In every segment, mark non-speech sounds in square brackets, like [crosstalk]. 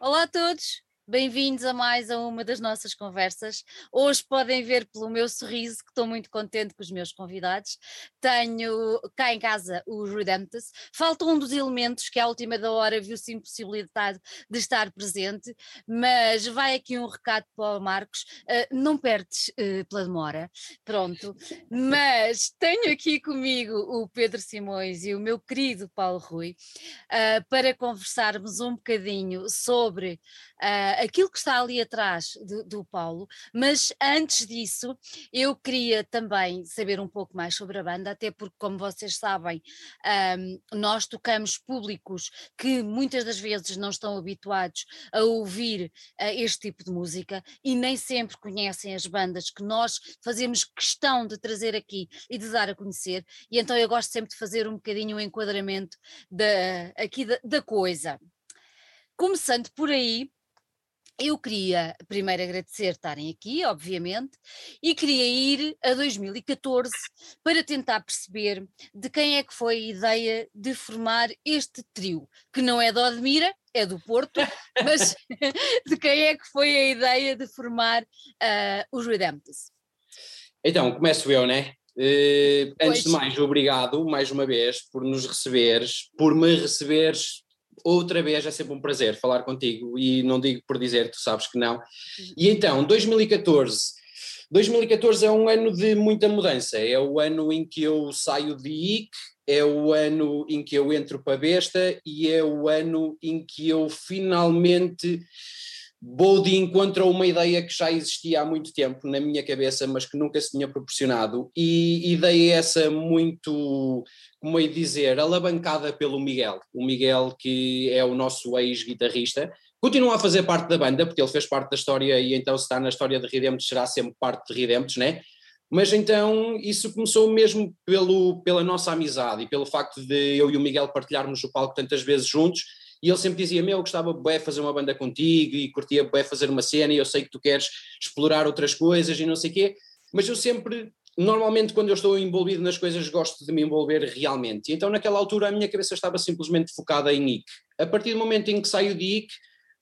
Olá a todos! Bem-vindos a mais a uma das nossas conversas. Hoje podem ver pelo meu sorriso que estou muito contente com os meus convidados. Tenho cá em casa os Redemptus. Falta um dos elementos que à última da hora viu-se impossibilidade de estar presente, mas vai aqui um recado para o Marcos. Uh, não perdes uh, pela demora, pronto. Mas tenho aqui comigo o Pedro Simões e o meu querido Paulo Rui uh, para conversarmos um bocadinho sobre aquilo que está ali atrás do, do Paulo, mas antes disso eu queria também saber um pouco mais sobre a banda, até porque, como vocês sabem, um, nós tocamos públicos que muitas das vezes não estão habituados a ouvir uh, este tipo de música e nem sempre conhecem as bandas que nós fazemos questão de trazer aqui e de dar a conhecer, e então eu gosto sempre de fazer um bocadinho o um enquadramento da, aqui da, da coisa. Começando por aí, eu queria primeiro agradecer estarem aqui, obviamente, e queria ir a 2014 para tentar perceber de quem é que foi a ideia de formar este trio, que não é do Odmira, é do Porto, [laughs] mas de quem é que foi a ideia de formar uh, os Redemptus? Então, começo eu, né? Uh, antes de mais, obrigado mais uma vez por nos receberes, por me receberes outra vez é sempre um prazer falar contigo e não digo por dizer, tu sabes que não. E então, 2014. 2014 é um ano de muita mudança, é o ano em que eu saio de IC, é o ano em que eu entro para Besta e é o ano em que eu finalmente vou de encontro a uma ideia que já existia há muito tempo na minha cabeça, mas que nunca se tinha proporcionado, e ideia essa muito, como é dizer, alavancada pelo Miguel. O Miguel, que é o nosso ex-guitarrista, continua a fazer parte da banda, porque ele fez parte da história, e então se está na história de Redemptos, será sempre parte de Redemptos, né? Mas então isso começou mesmo pelo, pela nossa amizade e pelo facto de eu e o Miguel partilharmos o palco tantas vezes juntos e ele sempre dizia: Meu, gostava de fazer uma banda contigo e curtia bem fazer uma cena. E eu sei que tu queres explorar outras coisas e não sei o quê, mas eu sempre, normalmente, quando eu estou envolvido nas coisas, gosto de me envolver realmente. Então, naquela altura, a minha cabeça estava simplesmente focada em IC. A partir do momento em que saio de IC,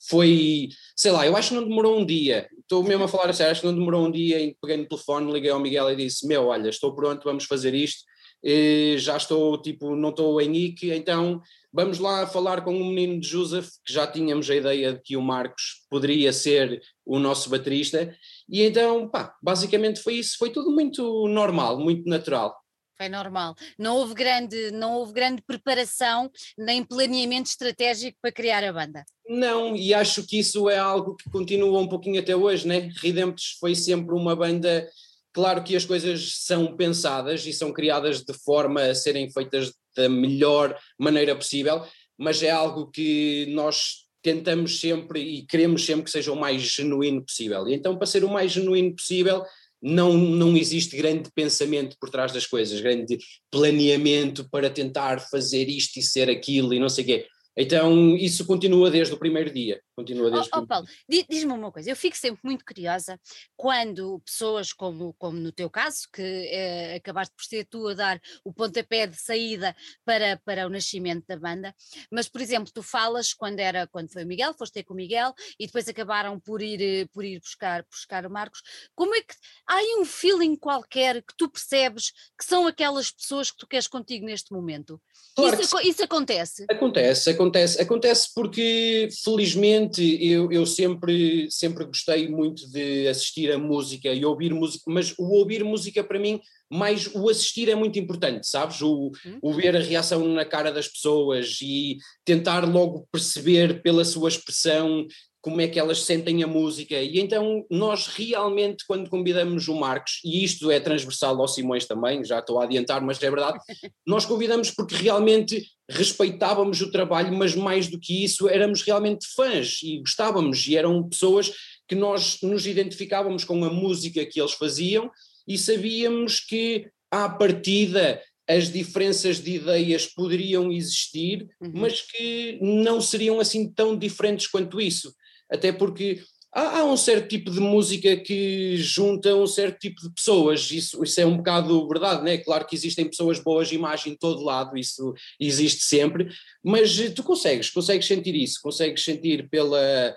foi, sei lá, eu acho que não demorou um dia, estou mesmo a falar a sério, acho que não demorou um dia em que peguei no telefone, liguei ao Miguel e disse: Meu, olha, estou pronto, vamos fazer isto. E já estou, tipo, não estou em IC, então Vamos lá falar com o menino de Joseph, que já tínhamos a ideia de que o Marcos poderia ser o nosso baterista, e então, pá, basicamente foi isso, foi tudo muito normal, muito natural. Foi normal. Não houve grande, não houve grande preparação nem planeamento estratégico para criar a banda. Não, e acho que isso é algo que continua um pouquinho até hoje, né? Redemptos foi sempre uma banda Claro que as coisas são pensadas e são criadas de forma a serem feitas da melhor maneira possível, mas é algo que nós tentamos sempre e queremos sempre que seja o mais genuíno possível. E então, para ser o mais genuíno possível, não, não existe grande pensamento por trás das coisas, grande planeamento para tentar fazer isto e ser aquilo e não sei o quê. Então, isso continua desde o primeiro dia. Continua desde oh, oh Paulo, diz-me uma coisa, eu fico sempre muito curiosa quando pessoas como, como no teu caso, que eh, acabaste por ser tu a dar o pontapé de saída para, para o nascimento da banda, mas por exemplo, tu falas quando era quando foi o Miguel, foste ter com o Miguel e depois acabaram por ir, eh, por ir buscar, buscar o Marcos. Como é que há aí um feeling qualquer que tu percebes que são aquelas pessoas que tu queres contigo neste momento? Claro isso, isso acontece? Acontece, acontece, acontece porque felizmente eu, eu sempre, sempre gostei muito de assistir a música e ouvir música, mas o ouvir música para mim, mais o assistir é muito importante, sabes? O, hum. o ver a reação na cara das pessoas e tentar logo perceber pela sua expressão como é que elas sentem a música. E então nós realmente, quando convidamos o Marcos, e isto é transversal ao Simões também, já estou a adiantar, mas é verdade, [laughs] nós convidamos porque realmente respeitávamos o trabalho, mas mais do que isso, éramos realmente fãs e gostávamos, e eram pessoas que nós nos identificávamos com a música que eles faziam e sabíamos que à partida as diferenças de ideias poderiam existir, uhum. mas que não seriam assim tão diferentes quanto isso até porque há, há, um certo tipo de música que junta um certo tipo de pessoas, isso, isso é um bocado verdade, né? Claro que existem pessoas boas imagem em todo lado, isso existe sempre, mas tu consegues, consegues sentir isso, consegues sentir pela,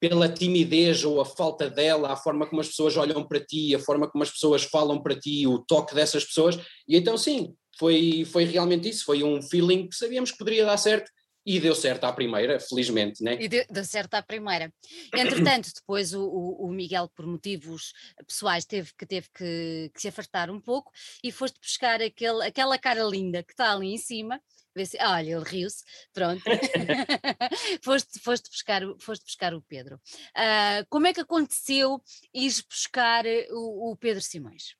pela timidez ou a falta dela, a forma como as pessoas olham para ti, a forma como as pessoas falam para ti, o toque dessas pessoas, e então sim, foi, foi realmente isso, foi um feeling que sabíamos que poderia dar certo, e deu certo à primeira, felizmente, né? E deu, deu certo à primeira. Entretanto, depois o, o, Miguel, por motivos pessoais, teve que, teve que, que se afastar um pouco e foste buscar aquele, aquela cara linda que está ali em cima. Se, olha, ele riu-se, pronto. [laughs] foste, foste, buscar, foste buscar o Pedro. Uh, como é que aconteceu ir buscar o, o Pedro Simões?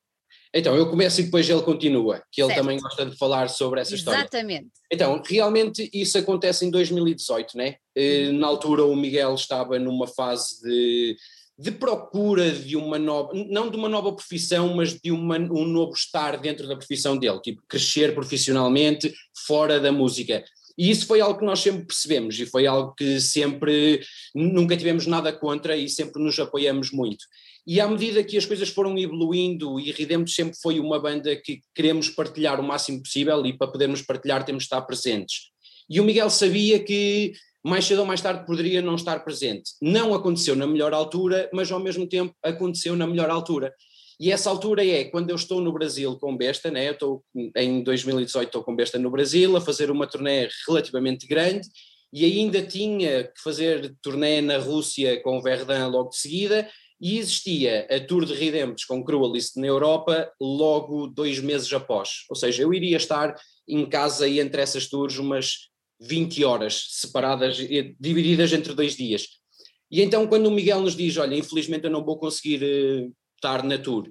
Então, eu começo e depois ele continua, que ele certo. também gosta de falar sobre essa história. Exatamente. Então, realmente isso acontece em 2018, né? Eh, uhum. Na altura o Miguel estava numa fase de, de procura de uma nova, não de uma nova profissão, mas de uma, um novo estar dentro da profissão dele, tipo crescer profissionalmente fora da música. E isso foi algo que nós sempre percebemos e foi algo que sempre, nunca tivemos nada contra e sempre nos apoiamos muito. E à medida que as coisas foram evoluindo, e Ridemos sempre foi uma banda que queremos partilhar o máximo possível, e para podermos partilhar temos de estar presentes. E o Miguel sabia que mais cedo ou mais tarde poderia não estar presente. Não aconteceu na melhor altura, mas ao mesmo tempo aconteceu na melhor altura. E essa altura é quando eu estou no Brasil com Besta, né? eu estou em 2018 estou com Besta no Brasil a fazer uma turnê relativamente grande e ainda tinha que fazer turnê na Rússia com Verdun logo de seguida e existia a Tour de Redemptos com Cruelist na Europa logo dois meses após. Ou seja, eu iria estar em casa e entre essas tours umas 20 horas separadas, divididas entre dois dias. E então quando o Miguel nos diz, olha, infelizmente eu não vou conseguir uh, estar na tour,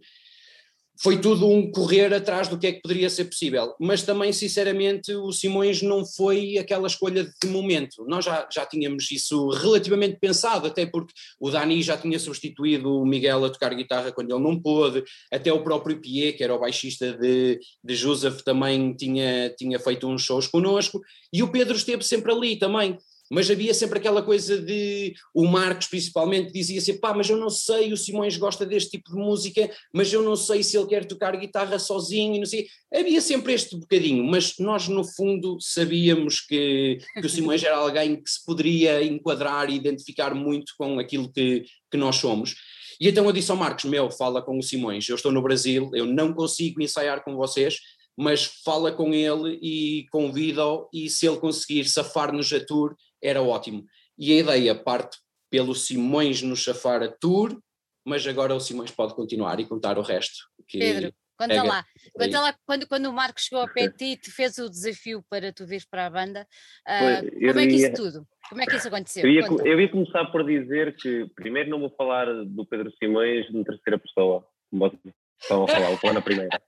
foi tudo um correr atrás do que é que poderia ser possível. Mas também, sinceramente, o Simões não foi aquela escolha de momento. Nós já, já tínhamos isso relativamente pensado, até porque o Dani já tinha substituído o Miguel a tocar guitarra quando ele não pôde, até o próprio Pierre, que era o baixista de, de Joseph, também tinha, tinha feito uns shows connosco, e o Pedro esteve sempre ali também mas havia sempre aquela coisa de o Marcos principalmente dizia assim, pá, mas eu não sei, o Simões gosta deste tipo de música, mas eu não sei se ele quer tocar guitarra sozinho não sei. Havia sempre este bocadinho, mas nós no fundo sabíamos que, que o Simões era alguém que se poderia enquadrar e identificar muito com aquilo que, que nós somos. E então eu disse ao Marcos, meu, fala com o Simões, eu estou no Brasil, eu não consigo ensaiar com vocês, mas fala com ele e convida-o e se ele conseguir safar-nos a tour, era ótimo. E a ideia parte pelo Simões no chafar a tour, mas agora o Simões pode continuar e contar o resto. Pedro, conta é, lá. Conta lá quando, quando o Marcos chegou a pé de ti e te fez o desafio para tu vires para a banda, uh, como é que isso tudo? Como é que isso aconteceu? Eu ia, eu ia, começar por dizer que primeiro não vou falar do Pedro Simões na terceira pessoa, como vocês estão a falar, vou falar na primeira.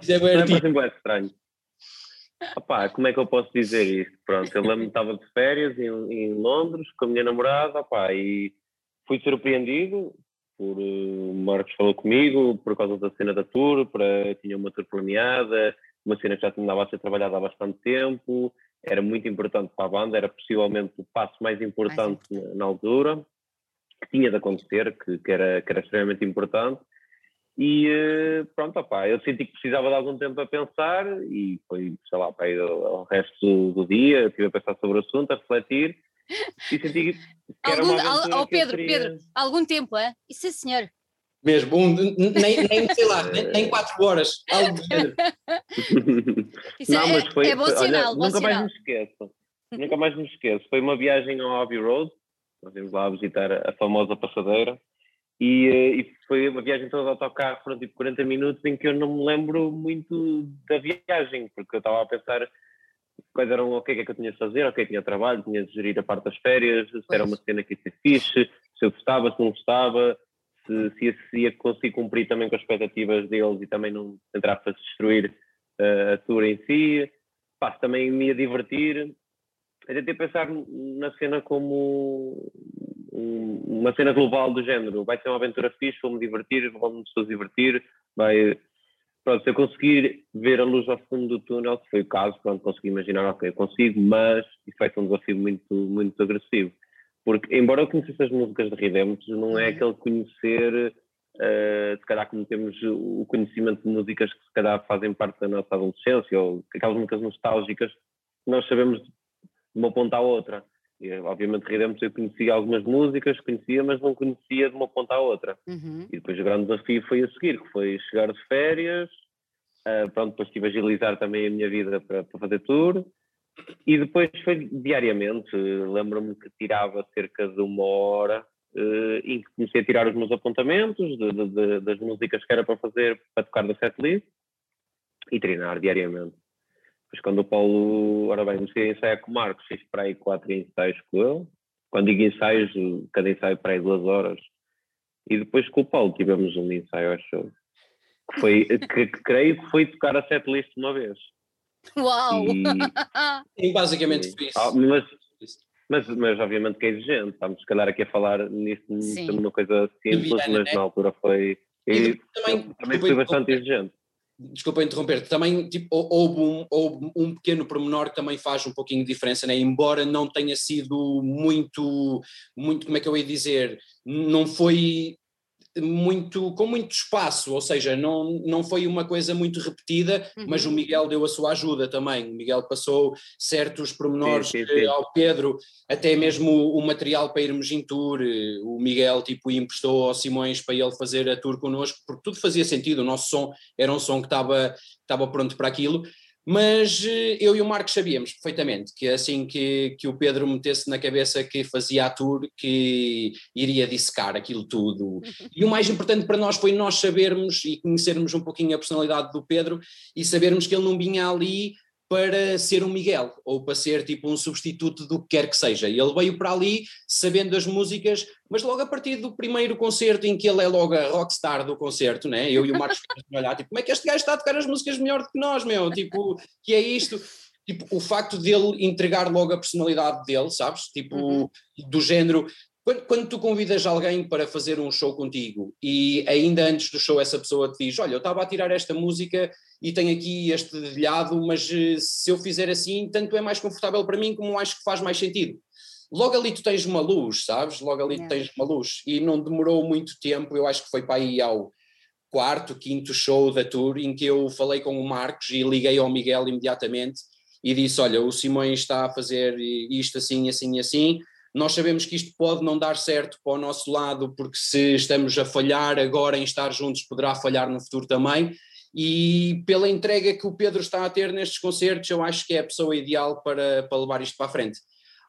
Isso é bem, é estranho. Opá, como é que eu posso dizer isto? Pronto, eu lembro-me estava de férias em, em, Londres com a minha namorada opá, e fui surpreendido por uh, o Marcos falou comigo por causa da cena da tour, para, tinha uma tour planeada, uma cena que já tinha a ser trabalhada há bastante tempo, era muito importante para a banda, era possivelmente o passo mais importante na, na, altura, que tinha de acontecer, que, que, era, que era extremamente importante. E eh, pronto, opá, eu senti que precisava de algum tempo a pensar e foi, sei lá, para o resto do dia, estive a pensar sobre o assunto, a refletir e senti que era algum, uma oh, Pedro, queria... Pedro, algum tempo, é? Isso é senhor. Mesmo, um, nem, nem, sei lá, nem, nem quatro horas. Algo [laughs] Isso Não, é, mas foi, é bom sinal, olha, bom nunca sinal. mais me esqueço. Nunca mais me esqueço. Foi uma viagem ao Abbey Road, nós íamos lá visitar a famosa passadeira e, eh, e, foi uma viagem toda de autocarro, foram tipo 40 minutos em que eu não me lembro muito da viagem, porque eu estava a pensar quais eram, o que é que eu tinha de fazer, ok, tinha trabalho, tinha de gerir a parte das férias, se era uma cena que ia ser fixe, se eu gostava, se não gostava, se, se, ia, se ia conseguir cumprir também com as expectativas deles e também não entrar para destruir uh, a tour em si, Pá, também me ia divertir. Eu tentei pensar na cena como uma cena global do género. Vai ser uma aventura fixe, vou-me divertir, vou-me divertir, vai... Pronto, se eu conseguir ver a luz ao fundo do túnel, se foi o caso, pronto, consegui imaginar, ok, consigo, mas isso vai ser um desafio muito, muito agressivo. Porque, embora eu conhecesse as músicas de Redemptos, não é uhum. aquele conhecer, uh, se calhar como temos o conhecimento de músicas que se calhar fazem parte da nossa adolescência, ou aquelas músicas nostálgicas, nós sabemos de uma ponta à outra. E, obviamente, Redemptos eu conhecia algumas músicas, conhecia, mas não conhecia de uma ponta à outra. Uhum. E depois o grande desafio foi a seguir, que foi chegar de férias, uh, pronto, depois estive a agilizar também a minha vida para, para fazer tour, e depois foi diariamente, lembro-me que tirava cerca de uma hora uh, em que comecei a tirar os meus apontamentos de, de, de, das músicas que era para fazer, para tocar da setlist, e treinar diariamente. Depois quando o Paulo, ora bem, comecei a ensaiar com o Marcos, fiz para aí quatro ensaios com ele, quando digo ensaios, cada ensaio para aí duas horas, e depois com o Paulo tivemos um ensaio, acho que foi, que, que creio que foi tocar a setlist uma vez. Uau! E, [laughs] basicamente foi isso. Ah, mas, mas, mas obviamente que é exigente, estamos se calhar aqui a falar nisso uma coisa simples, mas né? na altura foi. E, também, também foi bastante exigente desculpa interromper, também tipo, houve, um, houve um pequeno pormenor que também faz um pouquinho de diferença, né? embora não tenha sido muito, muito, como é que eu ia dizer, não foi muito com muito espaço, ou seja, não, não foi uma coisa muito repetida, uhum. mas o Miguel deu a sua ajuda também. O Miguel passou certos pormenores sim, sim, sim. ao Pedro, até mesmo o, o, material para irmos em tour. O Miguel tipo emprestou ao Simões para ele fazer a tour connosco, porque tudo fazia sentido. O nosso som era um som que estava, estava pronto para aquilo. Mas eh, eu e o Marcos sabíamos perfeitamente que assim que, que o Pedro metesse na cabeça que fazia a tour, que iria dissecar aquilo tudo. E o mais importante para nós foi nós sabermos e conhecermos um pouquinho a personalidade do Pedro e sabermos que ele não vinha ali para ser um Miguel ou para ser tipo um substituto do que quer que seja. E ele veio para ali sabendo as músicas, mas logo a partir do primeiro concerto em que ele é logo a rockstar do concerto, né? Eu e o Marcos [laughs] olhar, tipo, como é que este gajo está a tocar as músicas melhor do que nós, meu? Tipo, que é isto? Tipo, o facto dele entregar logo a personalidade dele, sabes? Tipo, uhum. do género, quando, quando, tu convidas alguém para fazer um show contigo e ainda antes do show essa pessoa te diz: Olha, eu estava a tirar esta música e tenho aqui este dedilhado, mas eh, se eu fizer assim, tanto é mais confortável para mim como acho que faz mais sentido. Logo ali tu tens uma luz, sabes? Logo ali tu tens uma luz. E não demorou muito tempo, eu acho que foi para aí ao quarto, quinto show da tour, em que eu falei com o Marcos e liguei ao Miguel imediatamente e disse: Olha, o Simões está a fazer isto assim, assim, assim. Nós sabemos que isto pode não dar certo para o nosso lado, porque se estamos a falhar agora em estar juntos, poderá falhar no futuro também e pela entrega que o Pedro está a ter nestes concertos, eu acho que é a pessoa ideal para, para levar isto para a frente.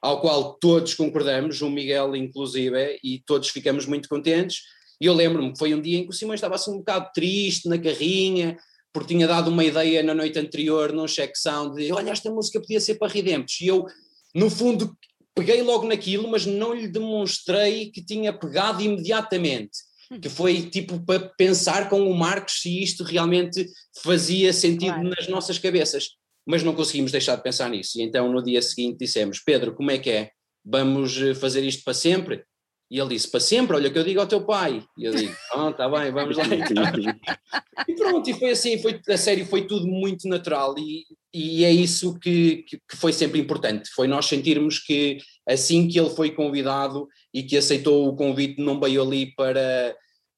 Ao qual todos concordamos, o Miguel inclusive, e todos ficamos muito contentes. E eu lembro-me que foi um dia em que o Simões estava assim um bocado triste na carrinha, porque tinha dado uma ideia na noite anterior num check sound de olha, esta música podia ser para Redemptos. E eu, no fundo, peguei logo naquilo, mas não lhe demonstrei que tinha pegado imediatamente que foi tipo para pensar com o Marcos se isto realmente fazia sentido claro. nas nossas cabeças. Mas não conseguimos deixar de pensar nisso. E então no dia seguinte dissemos: Pedro, como é que é? Vamos eh, fazer isto para sempre? E ele disse: Para sempre, olha que eu digo ao teu pai. E eu digo: Ah, está bem, vamos lá [laughs] e pronto, e foi assim, foi, a sério, foi tudo muito natural. E, e é isso que, que, que foi sempre importante: foi nós sentirmos que assim que ele foi convidado e que aceitou o convite, não veio ali para,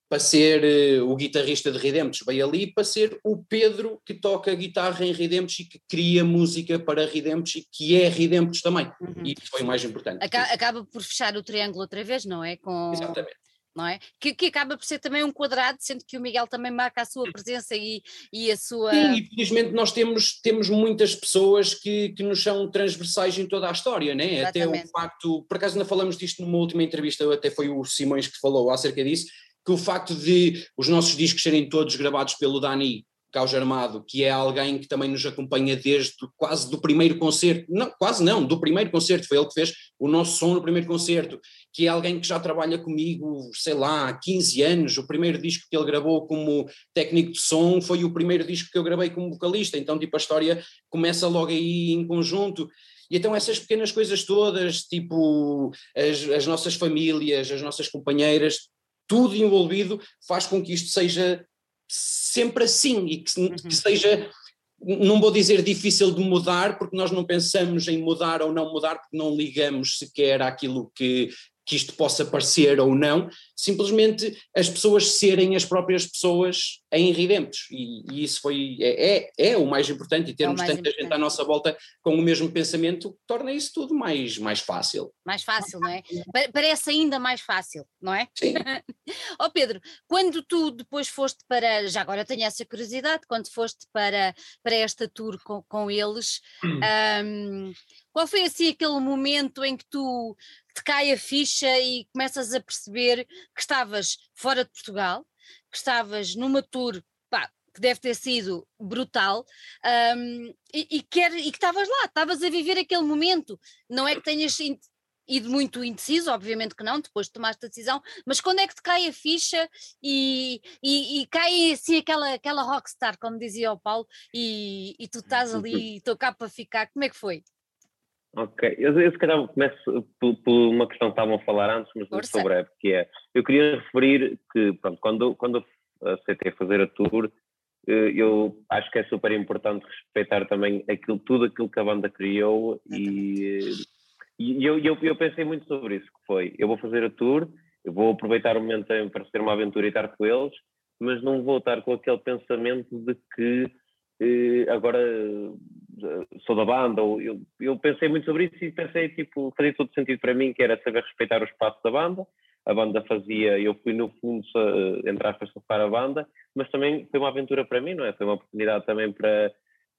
para ser uh, o guitarrista de Redemptos, veio ali para ser o Pedro que toca guitarra em Redemptos e que cria música para Redemptos e que é Redemptos também. Uhum. E isso foi o mais importante. Acaba, acaba, por fechar o triângulo outra vez, não é? Com... Exatamente não é? Que, que, acaba por ser também um quadrado, sendo que o Miguel também marca a sua presença e, e a sua. Sim, e felizmente nós temos, temos muitas pessoas que, que nos são transversais em toda a história, né? Até o facto, por acaso ainda falamos disto numa última entrevista, até foi o Simões que falou acerca disso, que o facto de os nossos discos serem todos gravados pelo Dani Caos Armado, que é alguém que também nos acompanha desde quase do primeiro concerto, não, quase não, do primeiro concerto, foi ele que fez o nosso som no primeiro concerto, que é alguém que já trabalha comigo, sei lá, há 15 anos, o primeiro disco que ele gravou como técnico de som foi o primeiro disco que eu gravei como vocalista, então tipo a história começa logo aí em conjunto, e então essas pequenas coisas todas, tipo as, as nossas famílias, as nossas companheiras, tudo envolvido faz com que isto seja sempre assim e que, uhum. que seja não vou dizer difícil de mudar, porque nós não pensamos em mudar ou não mudar, porque não ligamos sequer àquilo que, que isto possa parecer ou não, simplesmente as pessoas serem as próprias pessoas em Ridemptos, e, e isso foi, é, é, é, o mais importante, e termos é tanta importante. gente à nossa volta com o mesmo pensamento, torna isso tudo mais, mais fácil. Mais fácil, não é? Parece ainda mais fácil, não é? Sim. Ó [laughs] oh Pedro, quando tu depois foste para, já agora tenho essa curiosidade, quando foste para, para esta tour com, com eles, hum. um, qual foi assim aquele momento em que tu te cai a ficha e começas a perceber que estavas fora de Portugal, que estavas numa tour pá, que deve ter sido brutal um, e, e, que e que estavas lá, estavas a viver aquele momento. Não é que tenhas ido muito indeciso, obviamente que não, depois de tomaste a decisão, mas quando é que te cai a ficha e, e, e cai assim aquela, aquela rockstar, como dizia o Paulo, e, e tu estás ali, estou cá para ficar, como é que foi? Ok, eu, eu se calhar começo por, por, uma questão que estavam a falar antes, mas muito sou breve, que é, eu queria referir que, pronto, quando, quando aceitei fazer a tour, eh, eu acho que é super importante respeitar também aquilo, tudo aquilo que a banda criou e, e eu, eu, eu pensei muito sobre isso, que foi, eu vou fazer a tour, eu vou aproveitar o momento para ser uma aventura e estar com eles, mas não vou estar com aquele pensamento de que eh, agora sou da banda, ou eu, eu pensei muito sobre isso e pensei, tipo, fazia todo sentido para mim, que era saber respeitar o espaço da banda, a banda fazia, eu fui no fundo, entre aspas, tocar a banda, mas também foi uma aventura para mim, não é? Foi uma oportunidade também para,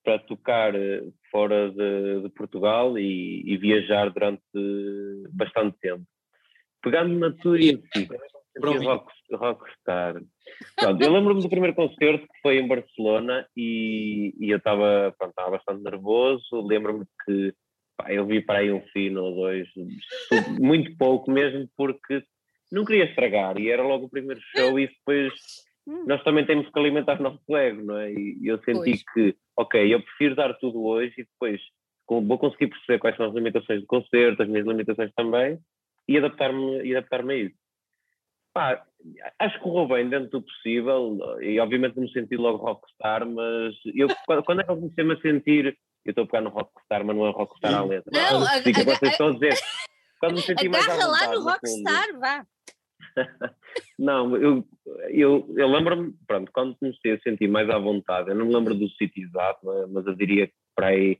para tocar eh, fora de, de Portugal e, e, viajar durante bastante tempo. Pegando na tour em si, rock, rockstar. Pronto, eu lembro-me do primeiro concerto que foi em Barcelona e, e eu estava bastante nervoso. Lembro-me que pá, eu vi para aí um fino ou dois, muito pouco mesmo, porque não queria estragar e era logo o primeiro show e depois hum. nós também temos que alimentar o nosso ego, não é? E eu senti pois. que, ok, eu prefiro dar tudo hoje e depois vou conseguir perceber quais são as limitações do concerto, as minhas limitações também e adaptar-me adaptar a isso. Pá, acho que correu bem dentro do possível e obviamente me senti logo rockstar, mas eu [laughs] quando é que eu comecei-me a sentir, eu estou a pegar no rockstar, mas não é rockstar à letra. Não, a, fica, vocês estão a dizer. [laughs] Quando me senti mais Agarra lá no rockstar, vá. [laughs] não, eu, eu, eu lembro-me, pronto, quando comecei a sentir mais à vontade, eu não me lembro do sítio exato, mas eu diria que para aí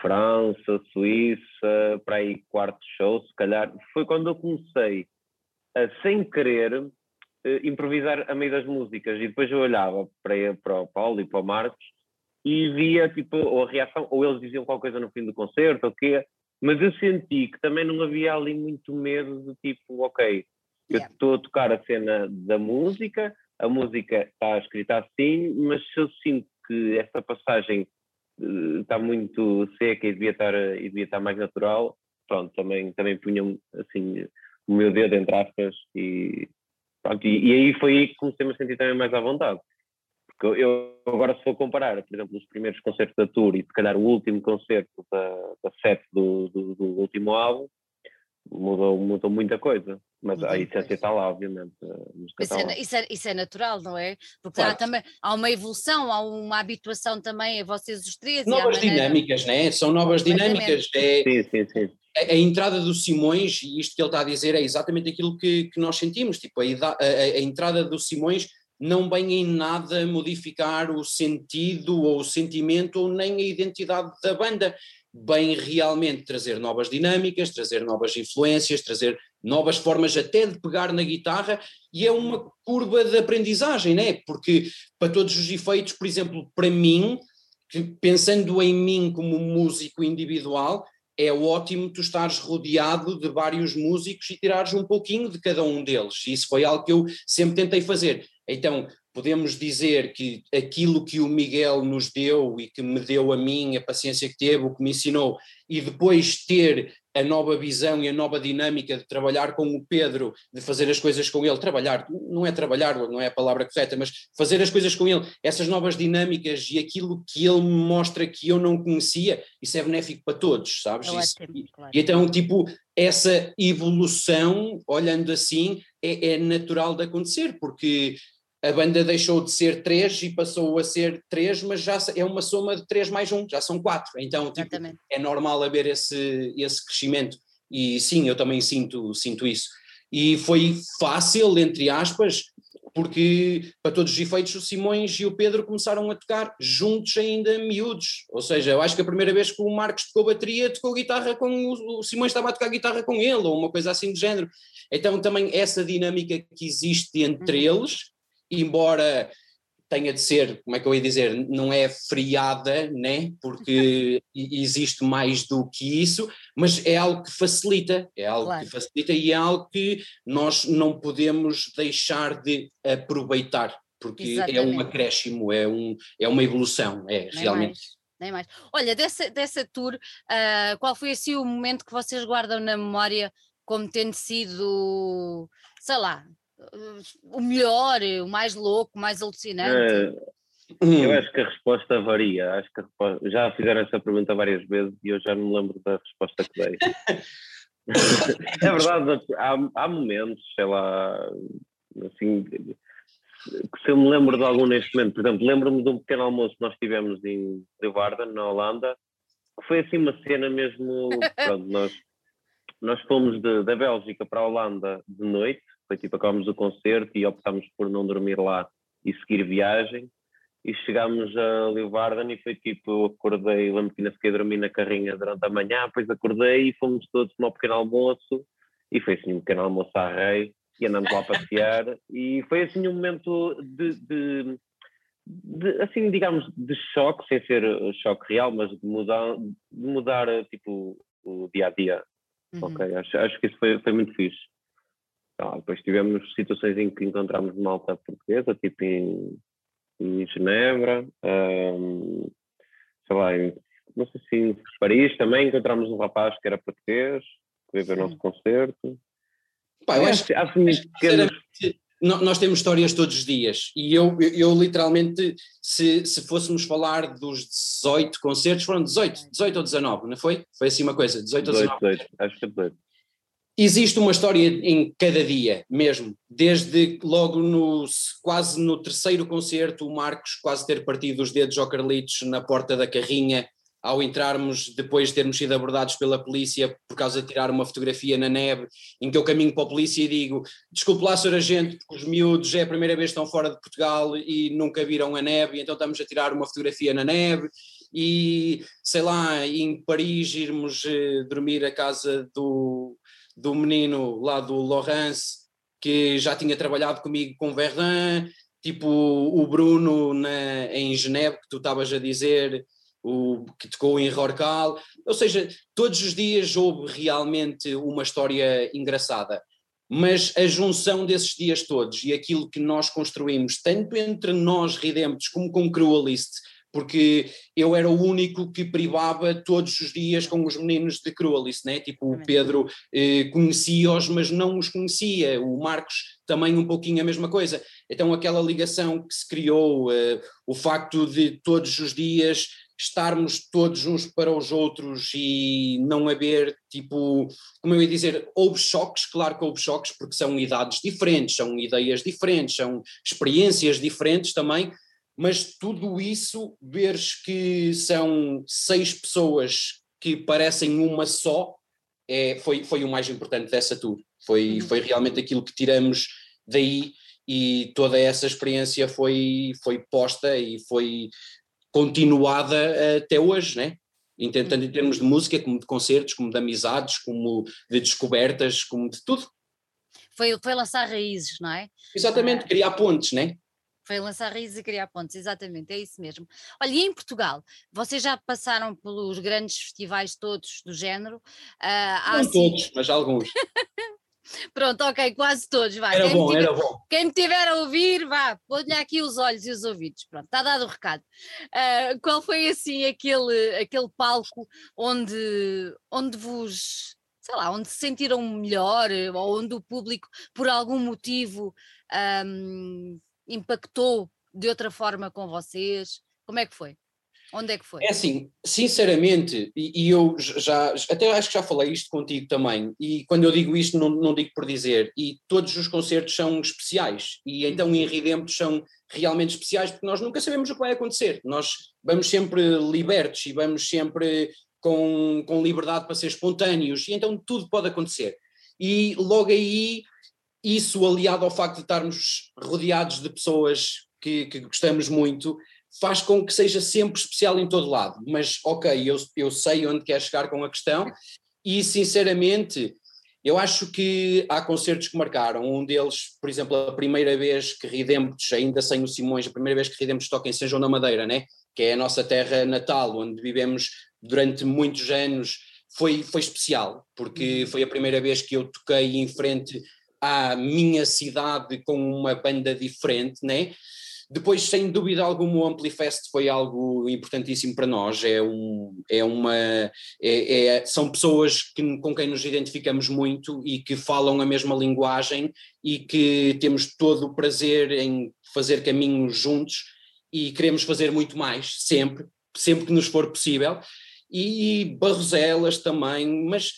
França, Suíça, para aí quarto show, se calhar, foi quando eu comecei sem querer, eh, improvisar a meio das músicas. E depois eu olhava para, para o Paulo e para o Marcos e via, tipo, ou a reação, ou eles diziam qualquer coisa no fim do concerto, ou quê. Mas eu senti que também não havia ali muito medo de tipo, ok, eu estou a tocar a cena da música, a música está escrita assim, mas se eu sinto que essa passagem uh, está muito seca e devia estar, e devia estar mais natural, pronto, também, também punham assim o meu dedo, entre aspas, e, pronto, e, e, aí foi aí que comecei-me a sentir também mais à vontade. Porque eu agora, se for comparar, por exemplo, os primeiros concertos da tour e se calhar o último concerto da, da set do, do, do último álbum, mudou, mudou muita coisa. Mas a essência está lá, obviamente. Isso é, isso, é, isso é, natural, não é? Porque claro. há, também, há uma evolução, há uma habituação também a vocês os três. Novas dinâmicas, né? São novas dinâmicas. É, sim, sim, sim a, a, entrada do Simões, e isto que ele está a dizer é exatamente aquilo que, que nós sentimos, tipo, a, a, a entrada do Simões não vem em nada modificar o sentido ou o sentimento ou nem a identidade da banda, bem realmente trazer novas dinâmicas, trazer novas influências, trazer novas formas até de pegar na guitarra e é uma curva de aprendizagem, né? Porque para todos os efeitos, por exemplo, para mim, pensando em mim como músico individual, é ótimo tu estares rodeado de vários músicos e tirares um pouquinho de cada um deles. Isso foi algo que eu sempre tentei fazer. Então, podemos dizer que aquilo que o Miguel nos deu e que me deu a mim, a paciência que teve, o que me ensinou, e depois ter a nova visão e a nova dinâmica de trabalhar com o Pedro, de fazer as coisas com ele, trabalhar, não é trabalhar, não é a palavra correta, mas fazer as coisas com ele, essas novas dinâmicas e aquilo que ele me mostra que eu não conhecia, isso é benéfico para todos, sabes? É isso, e, claro. e então, tipo, essa evolução, olhando assim, é, é natural de acontecer, porque a banda deixou de ser três e passou a ser três, mas já é uma soma de três mais um, já são quatro. Então tipo, é normal haver esse, esse crescimento. E sim, eu também sinto, sinto isso. E foi fácil, entre aspas, porque para todos os efeitos o Simões e o Pedro começaram a tocar juntos ainda miúdos, ou seja, eu acho que a primeira vez que o Marcos tocou bateria, tocou guitarra com o, o Simões estava a tocar guitarra com ele, ou uma coisa assim do género, então também essa dinâmica que existe entre uhum. eles, embora tenha de ser, como é que eu ia dizer, não é friada, né? porque [laughs] existe mais do que isso, mas é algo que facilita, é algo claro. que facilita e é algo que nós não podemos deixar de aproveitar, porque Exatamente. é um acréscimo, é, um, é uma evolução, é realmente. Nem mais. Olha, dessa, dessa tour, uh, qual foi assim o momento que vocês guardam na memória como tendo sido, sei lá, o melhor, o mais louco, o mais alucinante? É, eu acho que a resposta varia. Acho que resposta... já fizeram essa pergunta várias vezes e eu já me lembro da resposta que dei. [laughs] é verdade, há, há momentos, sei lá, assim, que se eu me lembro de algum neste momento, por exemplo, lembro-me de um pequeno almoço que nós tivemos em Leeuwarden, na Holanda, que foi assim uma cena mesmo, [laughs] pronto, nós, nós fomos de, da Bélgica para a Holanda de noite, foi tipo, acabámos o concerto e optámos por não dormir lá e seguir viagem. E chegámos a Leeuwarden e foi tipo, eu acordei, lembro que ainda fiquei a dormir na carrinha durante a manhã, depois acordei e fomos todos para um pequeno almoço e foi assim um pequeno almoço à rei e andamos lá a passear e foi assim um momento de, de, de, assim digamos de choque, sem ser choque real, mas de mudar, de mudar tipo o dia a dia. Uhum. Ok, acho, acho que isso foi, foi muito fixe. Ah, depois tivemos situações em que encontramos malta portuguesa, tipo em, em Genebra, um, sei lá, em, não sei se em Paris também encontramos um rapaz que era português, que veio ver o nosso concerto. Pá, eu acho, que, acho que nós temos histórias todos os dias e eu, eu, eu, literalmente, se, se fôssemos falar dos 18 concertos, foram 18, 18 ou 19, não foi? Foi assim uma coisa, 18 ou 19. 18, acho que 18. Existe uma história em cada dia mesmo, desde logo no, quase no terceiro concerto, o Marcos quase ter partido os dedos ao Carlitos na porta da carrinha, ao entrarmos, depois de termos sido abordados pela polícia por causa de tirar uma fotografia na neve, em que eu caminho para a polícia e digo: desculpe lá, senhor agente, porque os miúdos é a primeira vez que estão fora de Portugal e nunca viram a neve, então estamos a tirar uma fotografia na neve. E sei lá, em Paris, irmos eh, dormir a casa do, do menino lá do Laurence, que já tinha trabalhado comigo com Verdun, tipo o Bruno na, em Geneve, que tu estavas a dizer, o, que tocou em Rorcal, ou seja, todos os dias houve realmente uma história engraçada. Mas a junção desses dias todos e aquilo que nós construímos, tanto entre nós Redemptos como com Cruelist, porque eu era o único que privava todos os dias com os meninos de Cruelis, né? tipo o Pedro eh, conhecia-os, mas não os conhecia, o Marcos também um pouquinho a mesma coisa. Então aquela ligação que se criou, eh, o facto de todos os dias estarmos todos uns para os outros e não haver, tipo, como eu ia dizer, houve choques, claro que houve choques, porque são idades diferentes, são ideias diferentes, são experiências diferentes também, mas tudo isso, veres que são seis pessoas que parecem uma só, é, foi, foi o mais importante dessa tour. Foi, uhum. foi realmente aquilo que tiramos daí e toda essa experiência foi, foi posta e foi continuada até hoje, né? Tanto em termos de música, como de concertos, como de amizades, como de descobertas, como de tudo. Foi, foi lançar raízes, não é? Exatamente, ah. criar pontes, né? Foi lançar raízes e criar pontes, exatamente, é isso mesmo. Olha, e em Portugal, vocês já passaram pelos grandes festivais todos do género? Uh, Não assim... todos, mas alguns. [laughs] Pronto, ok, quase todos, vai. Era quem bom, tiver, era bom. Quem me tiver a ouvir, vá, pôr-lhe aqui os olhos e os ouvidos, pronto, está dado o recado. Uh, qual foi assim aquele, aquele palco onde, onde vos, sei lá, onde se sentiram melhor, ou onde o público, por algum motivo, um, impactou de outra forma com vocês? Como é que foi? Onde é que foi? É assim, sinceramente, e, e, eu já, até acho que já falei isto contigo também, e quando eu digo isto não, não digo por dizer, e todos os concertos são especiais, e então em Redemptos são realmente especiais porque nós nunca sabemos o que vai acontecer, nós vamos sempre libertos e vamos sempre com, com liberdade para ser espontâneos, e então tudo pode acontecer. E logo aí, isso aliado ao facto de estarmos rodeados de pessoas que, que gostamos muito, faz com que seja sempre especial em todo lado. Mas, ok, eu, eu sei onde quer chegar com a questão e, sinceramente, eu acho que há concertos que marcaram. Um deles, por exemplo, a primeira vez que Ridemptos, ainda sem o Simões, a primeira vez que Ridemptos toca em São João da Madeira, né? que é a nossa terra natal, onde vivemos durante muitos anos, foi, foi especial, porque uhum. foi a primeira vez que eu toquei em frente à minha cidade com uma banda diferente, né? Depois, sem dúvida alguma, o Amplifest foi algo importantíssimo para nós. É, um, é uma, é, é, são pessoas que, com quem nos identificamos muito e que falam a mesma linguagem e que temos todo o prazer em fazer caminhos juntos e queremos fazer muito mais, sempre, sempre que nos for possível. E Barroselas também, mas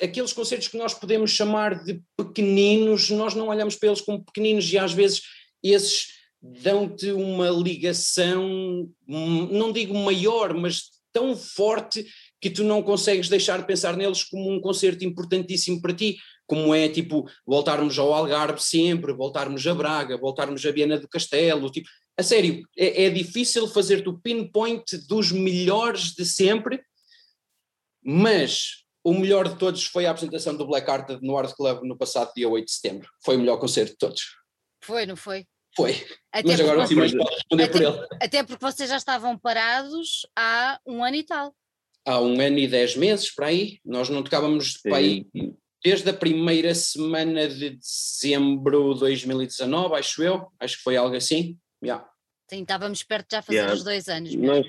aqueles concertos que nós podemos chamar de pequeninos, nós não olhamos para eles como pequeninos e às vezes esses dão-te uma ligação, não digo maior, mas tão forte que tu não consegues deixar de pensar neles como um concerto importantíssimo para ti, como é tipo voltarmos ao Algarve sempre, voltarmos a Braga, voltarmos a Viana do Castelo, tipo, a sério, é, é difícil fazer-te o pinpoint dos melhores de sempre, mas o melhor de todos foi a apresentação do Black Art no Art Club no passado dia 8 de setembro. Foi o melhor concerto de todos. Foi, não foi? Foi. Até Mas agora o Simões pode responder até, por ele. Até porque vocês já estavam parados há um ano e tal. Há um ano e dez meses, para aí. Nós não tocávamos para aí desde a primeira semana de dezembro de 2019, acho eu. Acho que foi algo assim. Yeah. Sim, estávamos perto já a fazer yeah. os dois anos. Mesmo. Nós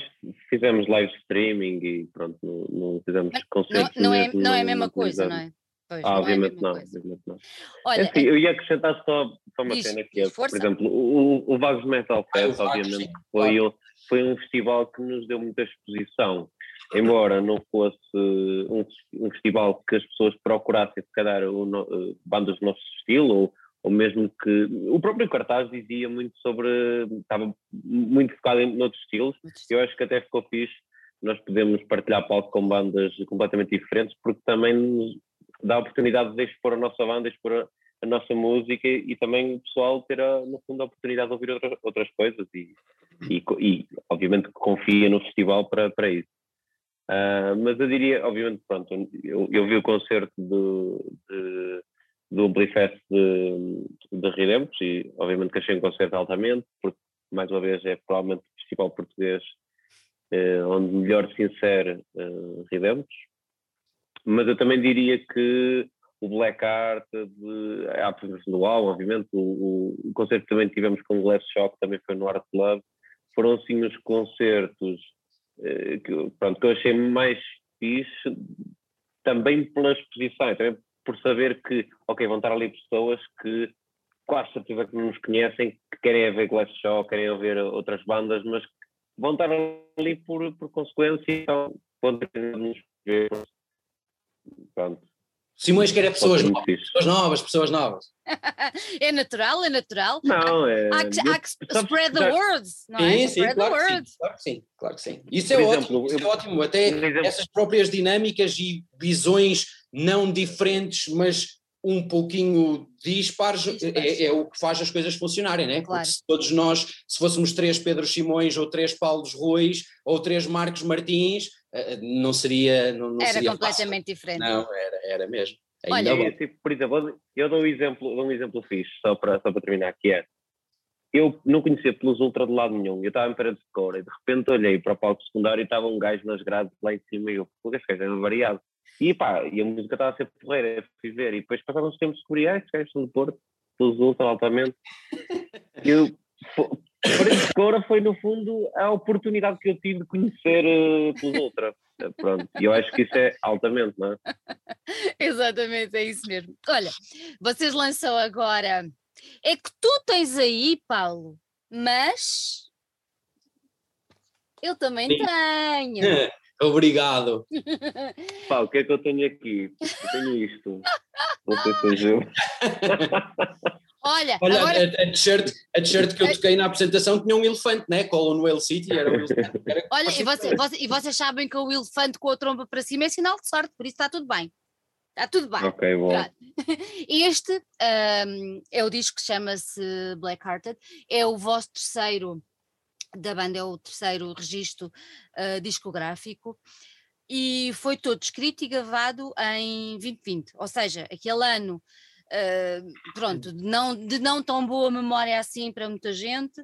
fizemos live streaming e pronto, não, não fizemos concertos. Não, não, é, não é a mesma coisa, não é? Pois, ah, obviamente não, obviamente não. Olha, é assim, eu ia acrescentar só, só uma cena que é, por exemplo, o, o Vagos Metal ah, Fest, ah, obviamente, foi, claro. foi um festival que nos deu muita exposição. Embora não fosse um, um festival que as pessoas procurassem, se calhar, um, eh, bandas do nosso estilo, ou, ou mesmo que. O próprio cartaz dizia muito sobre. estava muito focado em outros estilos. Eu acho que até ficou fixe nós podemos partilhar palco com bandas completamente diferentes, porque também dá a oportunidade de expor a nossa banda, expor a, a nossa música e também o pessoal ter, a, no fundo, a oportunidade de ouvir outras, outras coisas e, e, e, obviamente, confia no festival para, para isso. Uh, mas eu diria, obviamente, pronto, eu, eu vi o concerto do, de, do Amplifest de, de Redemptos e, obviamente, que achei um concerto altamente, porque, mais uma vez, é provavelmente o festival português eh, onde melhor se insere uh, Redemptos mas eu também diria que o Black Art, de, a apresentação do álbum, obviamente, o, o, o concerto que também tivemos com o Glass Shock também foi no Art Club, foram assim os concertos eh, que, pronto, que eu achei mais fixe, também pela exposição, também por saber que, ok, vão estar ali pessoas que quase certeza que não nos conhecem, que querem ver Glass Shock, querem ver outras bandas, mas vão estar ali por, por consequência, então vão ter nos ver Pronto. Simões quer é pessoas novas, pessoas novas, pessoas [laughs] novas. é natural, é natural. Não, é. Há que, há que spread the words, não é? Sim, sim, claro que sim, claro que sim, claro que sim. Isso é exemplo, ótimo, isso é ótimo. Até essas próprias dinâmicas e visões não diferentes, mas um pouquinho dispares, é, é, o que faz as coisas funcionarem, né? Claro. Porque se todos nós, se fôssemos três Pedro Simões, ou três Paulos Ruiz, ou três Marcos Martins, eh, não seria. Não, não era seria completamente fácil. diferente. Não, era, era mesmo. Olha, é, tipo, por exemplo, eu dou um exemplo, dou um exemplo fixe, só para, só para terminar, que é. Eu não conhecia Plus Ultra de lado nenhum, eu estava em Pereira de Cora e de repente olhei para o palco secundário e estava um gajo nas grades lá em cima e eu, pô, este gajo é variado. E pá, e a música estava a ser porreira, fui ver, e depois passavam os tempos descobri, ah, estes gajos são do Porto, Plus Ultra altamente. [laughs] eu, Pereira de Cora foi no fundo a oportunidade que eu tive de conhecer uh, Plus Ultra. Pronto, e eu acho que isso é altamente, não é? [laughs] Exatamente, é isso mesmo. Olha, vocês lançam agora. É que tu tens aí, Paulo, mas Eu também Sim. tenho. [laughs] Obrigado. [laughs] Pá, o que é que eu tenho aqui? Eu tenho isto. Não sei se seja Olha, Olha agora... a, a t-shirt que eu toquei na apresentação tinha um elefante, né? Colin Whale City era um elefante. Era [laughs] Olha, e, você, [laughs] você, e vocês sabem que o elefante com a tromba para cima é sinal de sorte, por isso está tudo bem. Está tudo bem. Ok, bom. Este um, é o disco que chama-se Black Hearted, é o vosso terceiro da banda, é o terceiro registro uh, discográfico e foi todo escrito e gravado em 2020, ou seja, aquele ano uh, pronto, de não, de não tão boa memória assim para muita gente.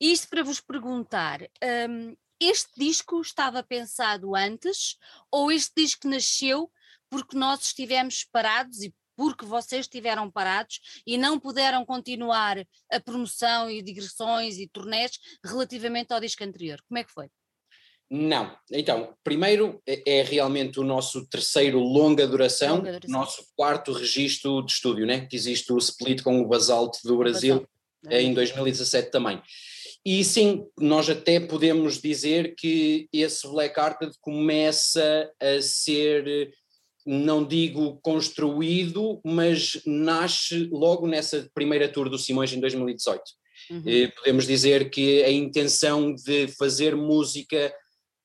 Isto para vos perguntar, um, este disco estava pensado antes ou este disco nasceu porque nós estivemos parados e porque vocês estiveram parados e não puderam continuar a promoção e digressões e turnés relativamente ao disco anterior. Como é que foi? Não. Então, primeiro é, é realmente o nosso terceiro longa duração, longa duração. nosso quarto registro de estúdio, né? que existe o split com o Basalt do Brasil em 2017 também. E sim, nós até podemos dizer que esse Black Hearted começa a ser, não digo construído, mas nasce logo nessa primeira tour do Simões em 2018. Uhum. Podemos dizer que a intenção de fazer música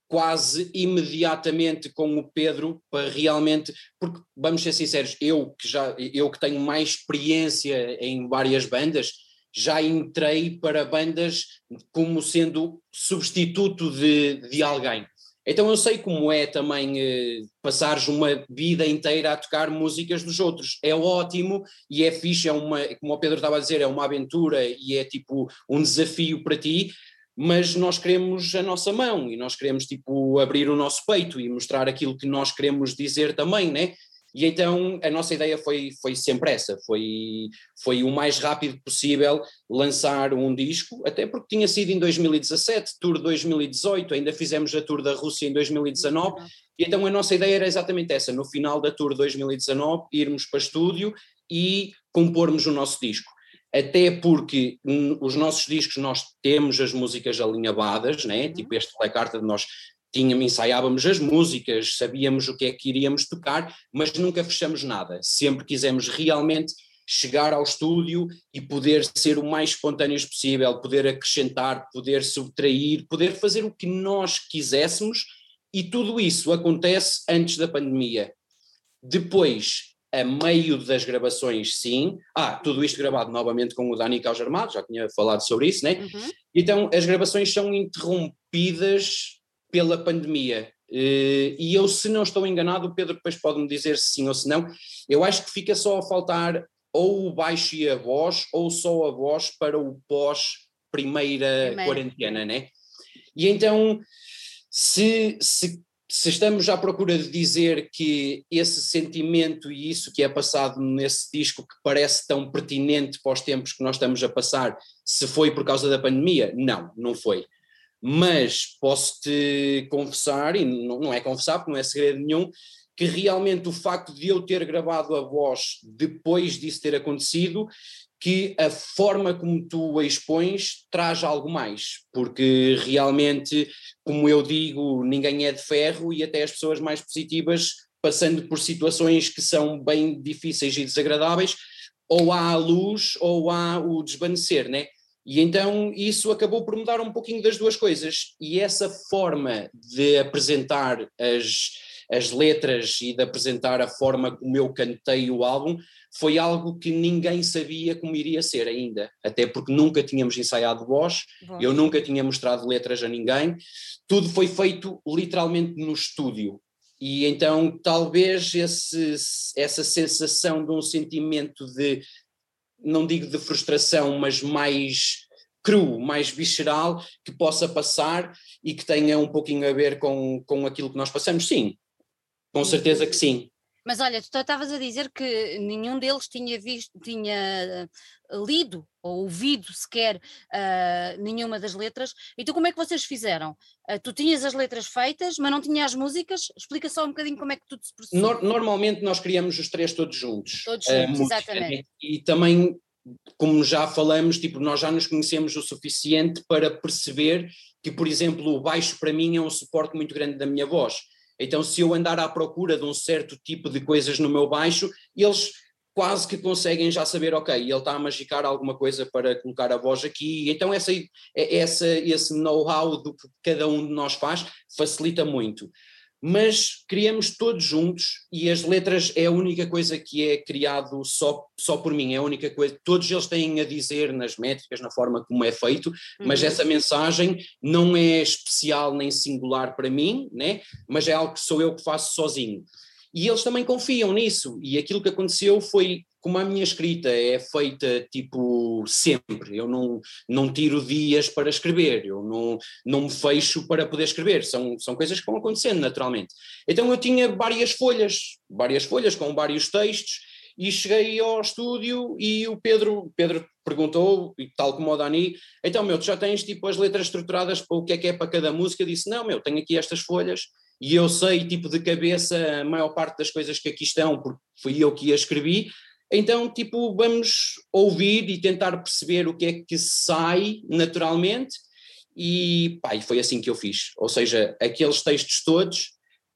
quase imediatamente com o Pedro para realmente, porque vamos ser sinceros, eu que já eu que tenho mais experiência em várias bandas, já entrei para bandas como sendo substituto de, de alguém. Então eu sei como é também eh, passares uma vida inteira a tocar músicas dos outros. É ótimo e é fixe, é uma, como o Pedro estava a dizer, é uma aventura e é tipo um desafio para ti, mas nós queremos a nossa mão e nós queremos tipo abrir o nosso peito e mostrar aquilo que nós queremos dizer também, né? E então a nossa ideia foi, foi sempre essa, foi, foi o mais rápido possível lançar um disco, até porque tinha sido em 2017, Tour 2018, ainda fizemos a Tour da Rússia em 2019, e então a nossa ideia era exatamente essa, no final da Tour 2019 irmos para estúdio e compormos o nosso disco até porque os nossos discos nós temos as músicas alinhavadas, né? Uhum. tipo este Black Art nós tínhamos, ensaiávamos as músicas, sabíamos o que é que iríamos tocar, mas nunca fechamos nada, sempre quisemos realmente chegar ao estúdio e poder ser o mais espontâneos possível, poder acrescentar, poder subtrair, poder fazer o que nós quiséssemos e tudo isso acontece antes da pandemia. Depois, a meio das gravações, sim. Ah, tudo isto gravado novamente com o Dani Caos Armado, já tinha falado sobre isso, né? Uhum. Então, as gravações são interrompidas pela pandemia. Eh, e eu, se não estou enganado, o Pedro depois pode-me dizer se sim ou se não. Eu acho que fica só a faltar ou o baixo e a voz, ou só a voz para o pós-primeira quarentena, né? E então, se, se se estamos à procura de dizer que esse sentimento e isso que é passado nesse disco que parece tão pertinente para os tempos que nós estamos a passar, se foi por causa da pandemia, não, não foi. Mas posso-te confessar, e não é confessar porque não é segredo nenhum, que realmente o facto de eu ter gravado a voz depois disso ter acontecido que a forma como tu a expões traz algo mais, porque realmente, como eu digo, ninguém é de ferro e até as pessoas mais positivas, passando por situações que são bem difíceis e desagradáveis, ou há a luz ou há o desvanecer, né? E então isso acabou por mudar um pouquinho das duas coisas. E essa forma de apresentar as, as letras e de apresentar a forma como eu cantei o álbum foi algo que ninguém sabia como iria ser ainda, até porque nunca tínhamos ensaiado voz, Bom. eu nunca tinha mostrado letras a ninguém, tudo foi feito literalmente no estúdio. E então talvez esse, essa sensação de um sentimento de, não digo de frustração, mas mais cru, mais visceral, que possa passar e que tenha um pouquinho a ver com, com aquilo que nós passamos, sim, com certeza que sim. Mas olha, tu estavas a dizer que nenhum deles tinha visto, tinha uh, lido ou ouvido sequer uh, nenhuma das letras. Então como é que vocês fizeram? Uh, tu tinhas as letras feitas, mas não tinhas as músicas? Explica só um bocadinho como é que tudo se processou. Nor normalmente nós criamos os três todos juntos. Todos juntos, exatamente. E também, como já falamos, tipo, nós já nos conhecemos o suficiente para perceber que, por exemplo, o baixo para mim é um suporte muito grande da minha voz. Então, se eu andar à procura de um certo tipo de coisas no meu baixo, eles quase que conseguem já saber, ok, ele está a magicar alguma coisa para colocar a voz aqui, então essa, essa, esse know-how do que cada um de nós faz facilita muito mas criamos todos juntos e as letras é a única coisa que é criado só, só por mim, é a única coisa, todos eles têm a dizer nas métricas, na forma como é feito, uhum. mas essa mensagem não é especial nem singular para mim, né? mas é algo que sou eu que faço sozinho. E eles também confiam nisso, e aquilo que aconteceu foi como a minha escrita é feita tipo sempre, eu não, não tiro dias para escrever, eu não, não me fecho para poder escrever, são, são coisas que vão acontecendo naturalmente. Então eu tinha várias folhas, várias folhas com vários textos, e cheguei ao estúdio e o Pedro, Pedro perguntou, tal como o Dani, então meu, tu já tens tipo as letras estruturadas para o que é que é para cada música? Eu disse, não meu, tenho aqui estas folhas e eu sei tipo de cabeça a maior parte das coisas que aqui estão, porque fui eu que as escrevi, então, tipo, vamos ouvir e tentar perceber o que é que sai naturalmente, e pá, e foi assim que eu fiz. Ou seja, aqueles textos todos,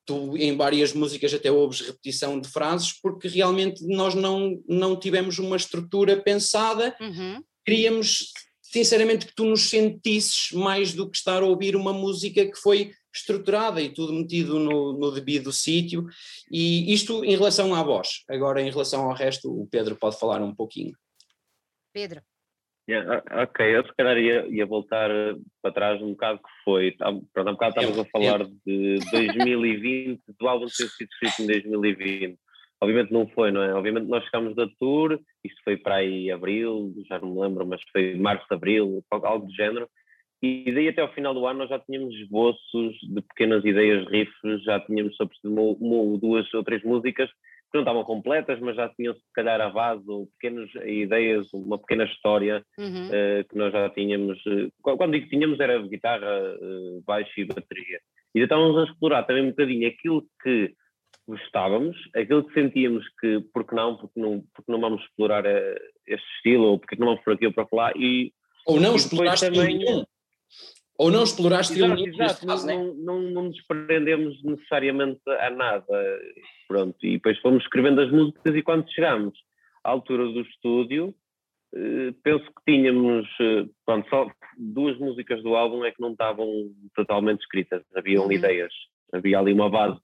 tu em várias músicas até ouves repetição de frases, porque realmente nós não, não tivemos uma estrutura pensada, uhum. queríamos sinceramente que tu nos sentisses mais do que estar a ouvir uma música que foi estruturada e tudo metido no, no devido sítio. E isto em relação à voz. Agora, em relação ao resto, o Pedro pode falar um pouquinho. Pedro. Yeah, ok, eu se calhar ia, ia, voltar para trás um bocado que foi. Pronto, há um bocado estávamos a falar de 2020, do álbum ter sido escrito em 2020. Obviamente não foi, não é? Obviamente nós chegámos da tour, isto foi para aí abril, já não me lembro, mas foi março, abril, algo do género. E daí até ao final do ano nós já tínhamos esboços de pequenas ideias, riffs, já tínhamos só uma, uma, duas ou três músicas que não estavam completas, mas já tinham se calhar a base ou pequenas ideias, uma pequena história uhum. uh, que nós já tínhamos. Uh, quando digo tínhamos era guitarra, uh, baixo e bateria. E estávamos a explorar também um bocadinho aquilo que gostávamos, aquilo que sentíamos que, porque não, porque não, porque não vamos explorar este estilo, ou porque não vamos por aqui ou para lá, e ou não exploraste também, nenhum. Ou não exploraste exato, exato. Caso, não, né? não, não, nos prendemos necessariamente a nada. Pronto, e depois fomos escrevendo as músicas e quando chegámos à altura do estúdio, eh, penso que tínhamos eh, pronto, só duas músicas do álbum é que não estavam totalmente escritas, haviam uhum. ideias, havia ali uma base,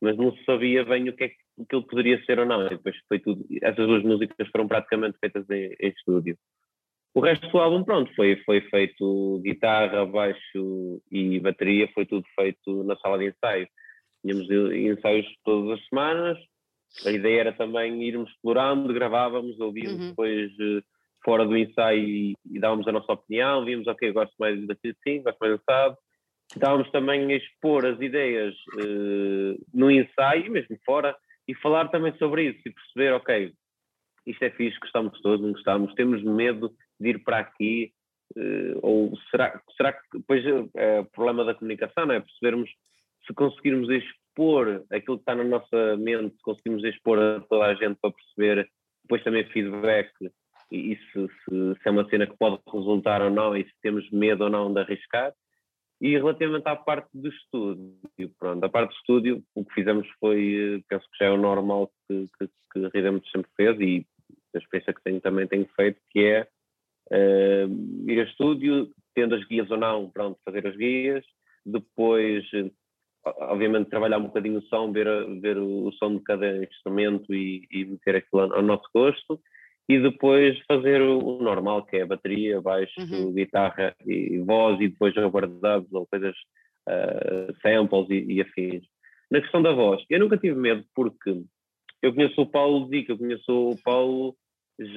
mas não se sabia bem o que é que aquilo poderia ser ou não. E depois foi tudo, essas duas músicas foram praticamente feitas em, em estúdio. O resto do álbum, pronto, foi, foi feito guitarra, baixo e bateria, foi tudo feito na sala de ensaio. Tínhamos ensaios todas as semanas, a ideia era também irmos explorando, gravávamos, ouvíamos uhum. depois eh, fora do ensaio e, e, dávamos a nossa opinião, vimos, ok, gosto mais daqui assim, gosto mais assado. Estávamos também a expor as ideias uh, no ensaio, mesmo fora, e falar também sobre isso e perceber, ok, isto é fixe, gostamos todos, não gostamos, temos medo de ir para aqui, uh, ou será, será que depois uh, é o problema da comunicação, não é? Percebermos se conseguirmos expor aquilo que está na nossa mente, se conseguirmos expor a toda a gente para perceber depois também feedback e, se, se, se, é uma cena que pode resultar ou não e se temos medo ou não de arriscar. E relativamente à parte do estúdio, pronto, a parte do estúdio, o que fizemos foi, eh, penso que já é o normal que, que, que sempre fez e a experiência que tenho também tenho feito, que é uh, ir a estúdio, tendo as guias ou não, pronto, fazer as guias, depois, obviamente, trabalhar um bocadinho o som, ver, ver o, som de cada instrumento e, e meter aquilo ao nosso gosto, e depois fazer o, normal, que é bateria, baixo, uhum. guitarra e voz, e depois overdubs ou coisas, uh, samples e, e afins. Na questão da voz, eu nunca tive medo porque eu conheço o Paulo Dica, eu conheço o Paulo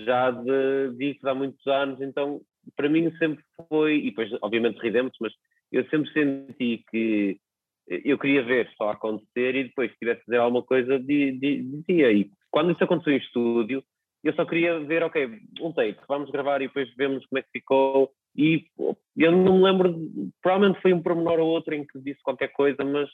já de Dicos há muitos anos, então para mim sempre foi, e depois obviamente ridemos, mas eu sempre senti que eu queria ver só acontecer e depois se tivesse de fazer alguma coisa dizia. E quando isso aconteceu em estúdio, eu só queria ver, ok, um take, vamos gravar e depois vemos como é que ficou. E eu não me lembro, provavelmente foi um pormenor ou outro em que disse qualquer coisa, mas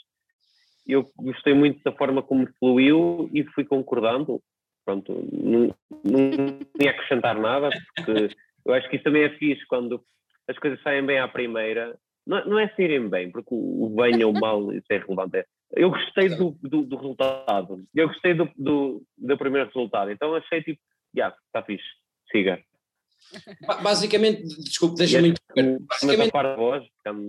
eu gostei muito da forma como fluiu e fui concordando pronto, não, não ia acrescentar nada, porque eu acho que isso também é fixe quando as coisas saem bem à primeira não, não é saírem bem, porque o, bem ou o mal, isso é relevante. Eu gostei do, do, do resultado, eu gostei do, do, do, primeiro resultado, então achei tipo, já, yeah, está fixe, siga. Basicamente, desculpe, deixa-me. Basicamente... parte voz,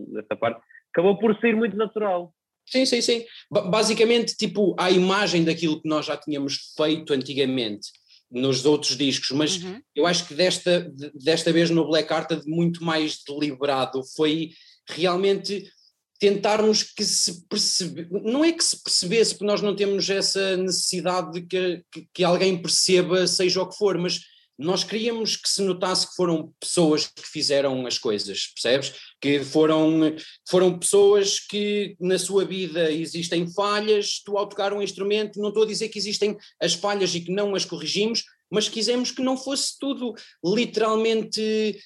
nessa parte, acabou por sair muito natural. Sim, sim, sim. Basicamente, tipo, a imagem daquilo que nós já tínhamos feito antigamente nos outros discos, mas uhum. eu acho que desta, desta vez no Black Art muito mais deliberado, foi realmente tentarmos que se percebe, não é que se percebesse, porque nós não temos essa necessidade de que, que, que alguém perceba, seja o que for, mas nós queríamos que se notasse que foram pessoas que fizeram as coisas, percebes? Que foram, foram pessoas que na sua vida existem falhas, tu ao tocar um instrumento, não estou a dizer que existem as falhas e que não as corrigimos, mas quisemos que não fosse tudo literalmente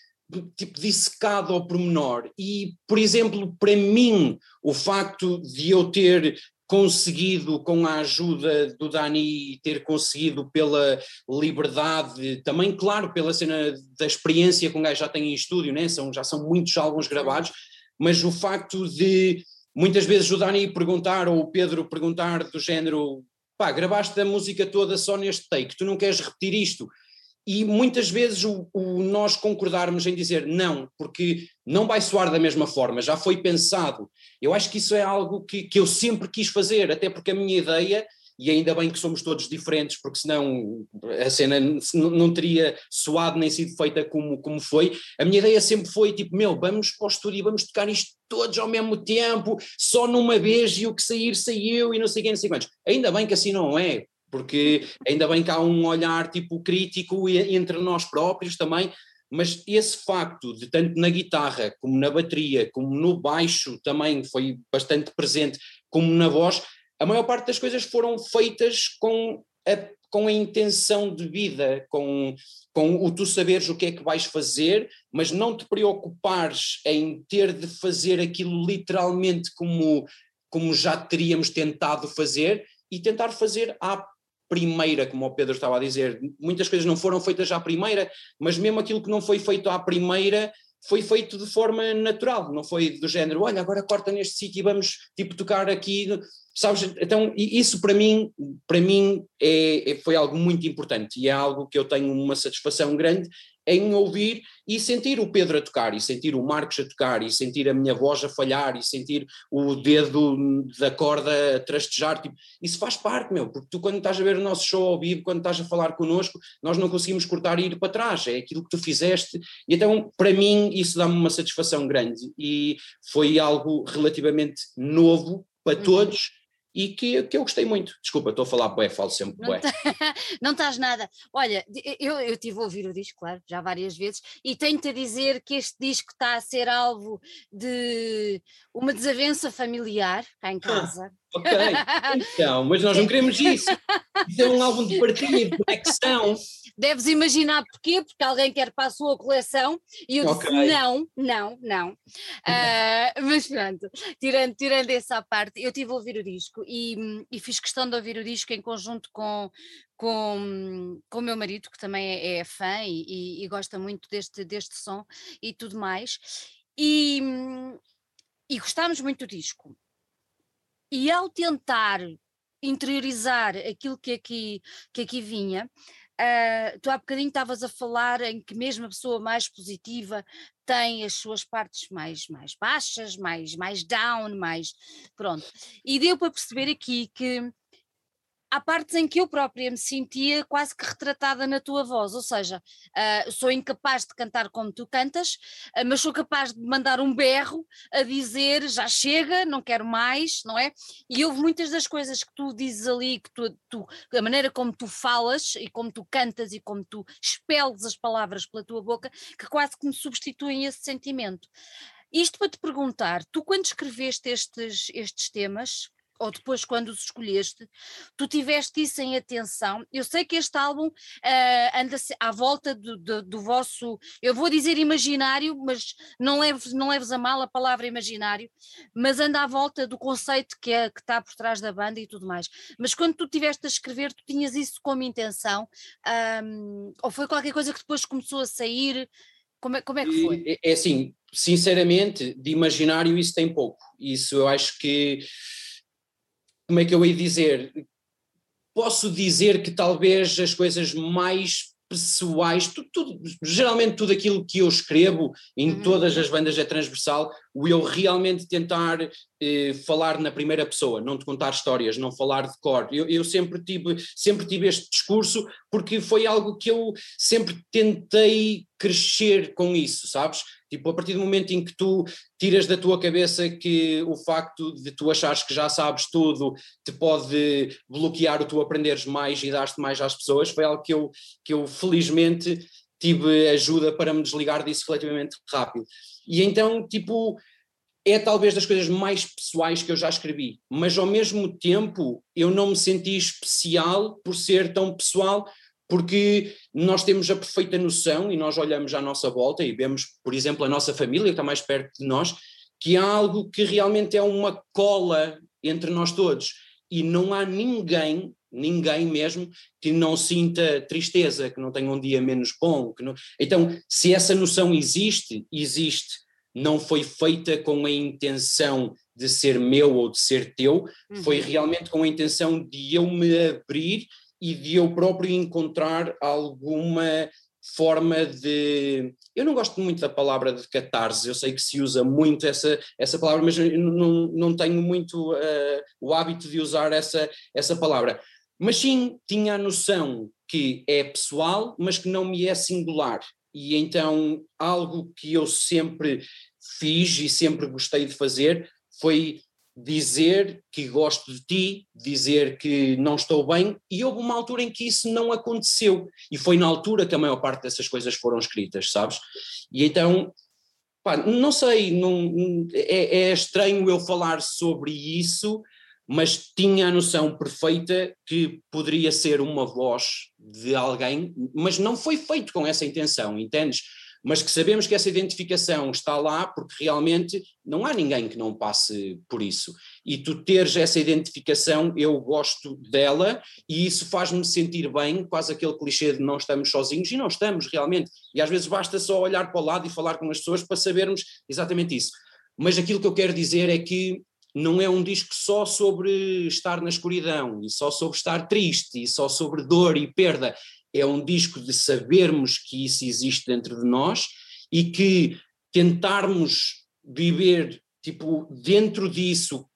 tipo dissecado ao pormenor. E, por exemplo, para mim, o facto de eu ter conseguido, com a ajuda do Dani, ter conseguido pela liberdade, também, claro, pela cena da experiência que um gajo já tem em estúdio, né? são, já são muitos álbuns gravados, mas o facto de muitas vezes o Dani perguntar, ou o Pedro perguntar do género, pá, gravaste a música toda só neste take, tu não queres repetir isto? E muitas vezes o, o, nós concordarmos em dizer não, porque não vai soar da mesma forma, já foi pensado. Eu acho que isso é algo que, que eu sempre quis fazer, até porque a minha ideia, e ainda bem que somos todos diferentes, porque senão a cena não teria soado nem sido feita como, como foi. A minha ideia sempre foi tipo: meu, vamos para o estúdio vamos tocar isto todos ao mesmo tempo, só numa vez, e o que sair, saiu, e não sei quem, não sei quantos. Ainda bem que assim não é, porque ainda bem que há um olhar tipo crítico entre nós próprios também, mas esse facto de tanto na guitarra como na bateria, como no baixo também foi bastante presente, como na voz, a maior parte das coisas foram feitas com a, com a intenção de vida, com, com o tu saberes o que é que vais fazer, mas não te preocupares em ter de fazer aquilo literalmente como, como já teríamos tentado fazer e tentar fazer à primeira, como o Pedro estava a dizer. Muitas coisas não foram feitas à primeira, mas mesmo aquilo que não foi feito à primeira foi feito de forma natural, não foi do género, olha, agora corta neste sítio e vamos tipo tocar aqui, sabes? Então isso para mim, para mim é, é, foi algo muito importante e é algo que eu tenho uma satisfação grande em ouvir e sentir o Pedro a tocar, e sentir o Marcos a tocar, e sentir a minha voz a falhar, e sentir o dedo da corda a trastejar, tipo, isso faz parte, meu, porque tu quando estás a ver o nosso show ao vivo, quando estás a falar connosco, nós não conseguimos cortar e ir para trás, é aquilo que tu fizeste, e então para mim isso dá-me uma satisfação grande, e foi algo relativamente novo para uhum. todos, e que, que eu gostei muito. Desculpa, estou a falar bué, falo sempre bué. [laughs] Não, estás nada. Olha, eu, eu tive a ouvir o disco, claro, já várias vezes, e tenho-te a dizer que este disco está a ser alvo de uma desavença familiar cá em ah, casa. Ah, ok, [laughs] então, mas nós não queremos isso. [laughs] Isso é um álbum de partilha e de conexão. Deves imaginar porquê, porque alguém quer para a sua coleção e eu okay. disse não, não, não. Uh, mas pronto, tirando, tirando essa parte, eu tive a ouvir o disco e, e fiz questão de ouvir o disco em conjunto com, com, com o meu marido, que também é, é fã e, e, e, gosta muito deste, deste som e tudo mais. E, e gostámos muito do disco. E ao tentar interiorizar aquilo que aqui, que aqui vinha, uh, tu há bocadinho estavas a falar em que mesmo a pessoa mais positiva tem as suas partes mais, mais baixas, mais, mais down, mais pronto. E deu para perceber aqui que há partes em que eu própria me sentia quase que retratada na tua voz, ou seja, uh, sou incapaz de cantar como tu cantas, uh, mas sou capaz de mandar um berro a dizer já chega, não quero mais, não é? E houve muitas das coisas que tu dizes ali, que tu, tu, a maneira como tu falas e como tu cantas e como tu expeles as palavras pela tua boca, que quase que me substituem esse sentimento. Isto para te perguntar, tu quando escreveste estes, estes temas, ou depois quando os escolheste, tu tiveste isso em atenção. Eu sei que este álbum uh, anda à volta do, do, do, vosso, eu vou dizer imaginário, mas não leves, não leves a mal a palavra imaginário, mas anda à volta do conceito que, é, que está por trás da banda e tudo mais. Mas quando tu tiveste a escrever, tu tinhas isso como intenção, um, ou foi qualquer coisa que depois começou a sair? Como é, como é que foi? É, é assim, sinceramente, de imaginário isso tem pouco. Isso eu acho que, como é que eu ia dizer? Posso dizer que talvez as coisas mais pessoais, tudo, tudo, geralmente tudo aquilo que eu escrevo em uhum. todas as bandas é transversal, o eu realmente tentar eh, falar na primeira pessoa, não te contar histórias, não falar de cor. Eu, eu, sempre, tive, sempre tive este discurso porque foi algo que eu sempre tentei crescer com isso, sabes? Tipo, a partir do momento em que tu tiras da tua cabeça que o facto de tu achares que já sabes tudo te pode bloquear o tu aprenderes mais e dar-te mais às pessoas, foi algo que eu, que eu felizmente tive ajuda para me desligar disso relativamente rápido. E então, tipo, é talvez das coisas mais pessoais que eu já escrevi, mas ao mesmo tempo eu não me senti especial por ser tão pessoal, porque nós temos a perfeita noção e nós olhamos à nossa volta e vemos, por exemplo, a nossa família que está mais perto de nós, que há algo que realmente é uma cola entre nós todos e não há ninguém, ninguém mesmo, que não sinta tristeza, que não tenha um dia menos bom. Não... Então, se essa noção existe, existe, não foi feita com a intenção de ser meu ou de ser teu, uhum. foi realmente com a intenção de eu me abrir e de eu próprio encontrar alguma forma de. Eu não gosto muito da palavra de catarse, eu sei que se usa muito essa, essa palavra, mas não, não tenho muito uh, o hábito de usar essa, essa palavra. Mas sim, tinha a noção que é pessoal, mas que não me é singular. E então, algo que eu sempre fiz e sempre gostei de fazer foi dizer que gosto de ti, dizer que não estou bem, e houve uma altura em que isso não aconteceu, e foi na altura que a maior parte dessas coisas foram escritas, sabes? E então, pá, não sei, não, é, é estranho eu falar sobre isso, mas tinha a noção perfeita que poderia ser uma voz de alguém, mas não foi feito com essa intenção, entendes? mas que sabemos que essa identificação está lá porque realmente não há ninguém que não passe por isso. E tu teres essa identificação, eu gosto dela e isso faz-me sentir bem, quase aquele clichê de não estamos sozinhos, e não estamos realmente. E às vezes basta só olhar para o lado e falar com as pessoas para sabermos exatamente isso. Mas aquilo que eu quero dizer é que não é um disco só sobre estar na escuridão e só sobre estar triste e só sobre dor e perda é um disco de sabermos que isso existe dentro de nós e que tentarmos viver tipo dentro disso,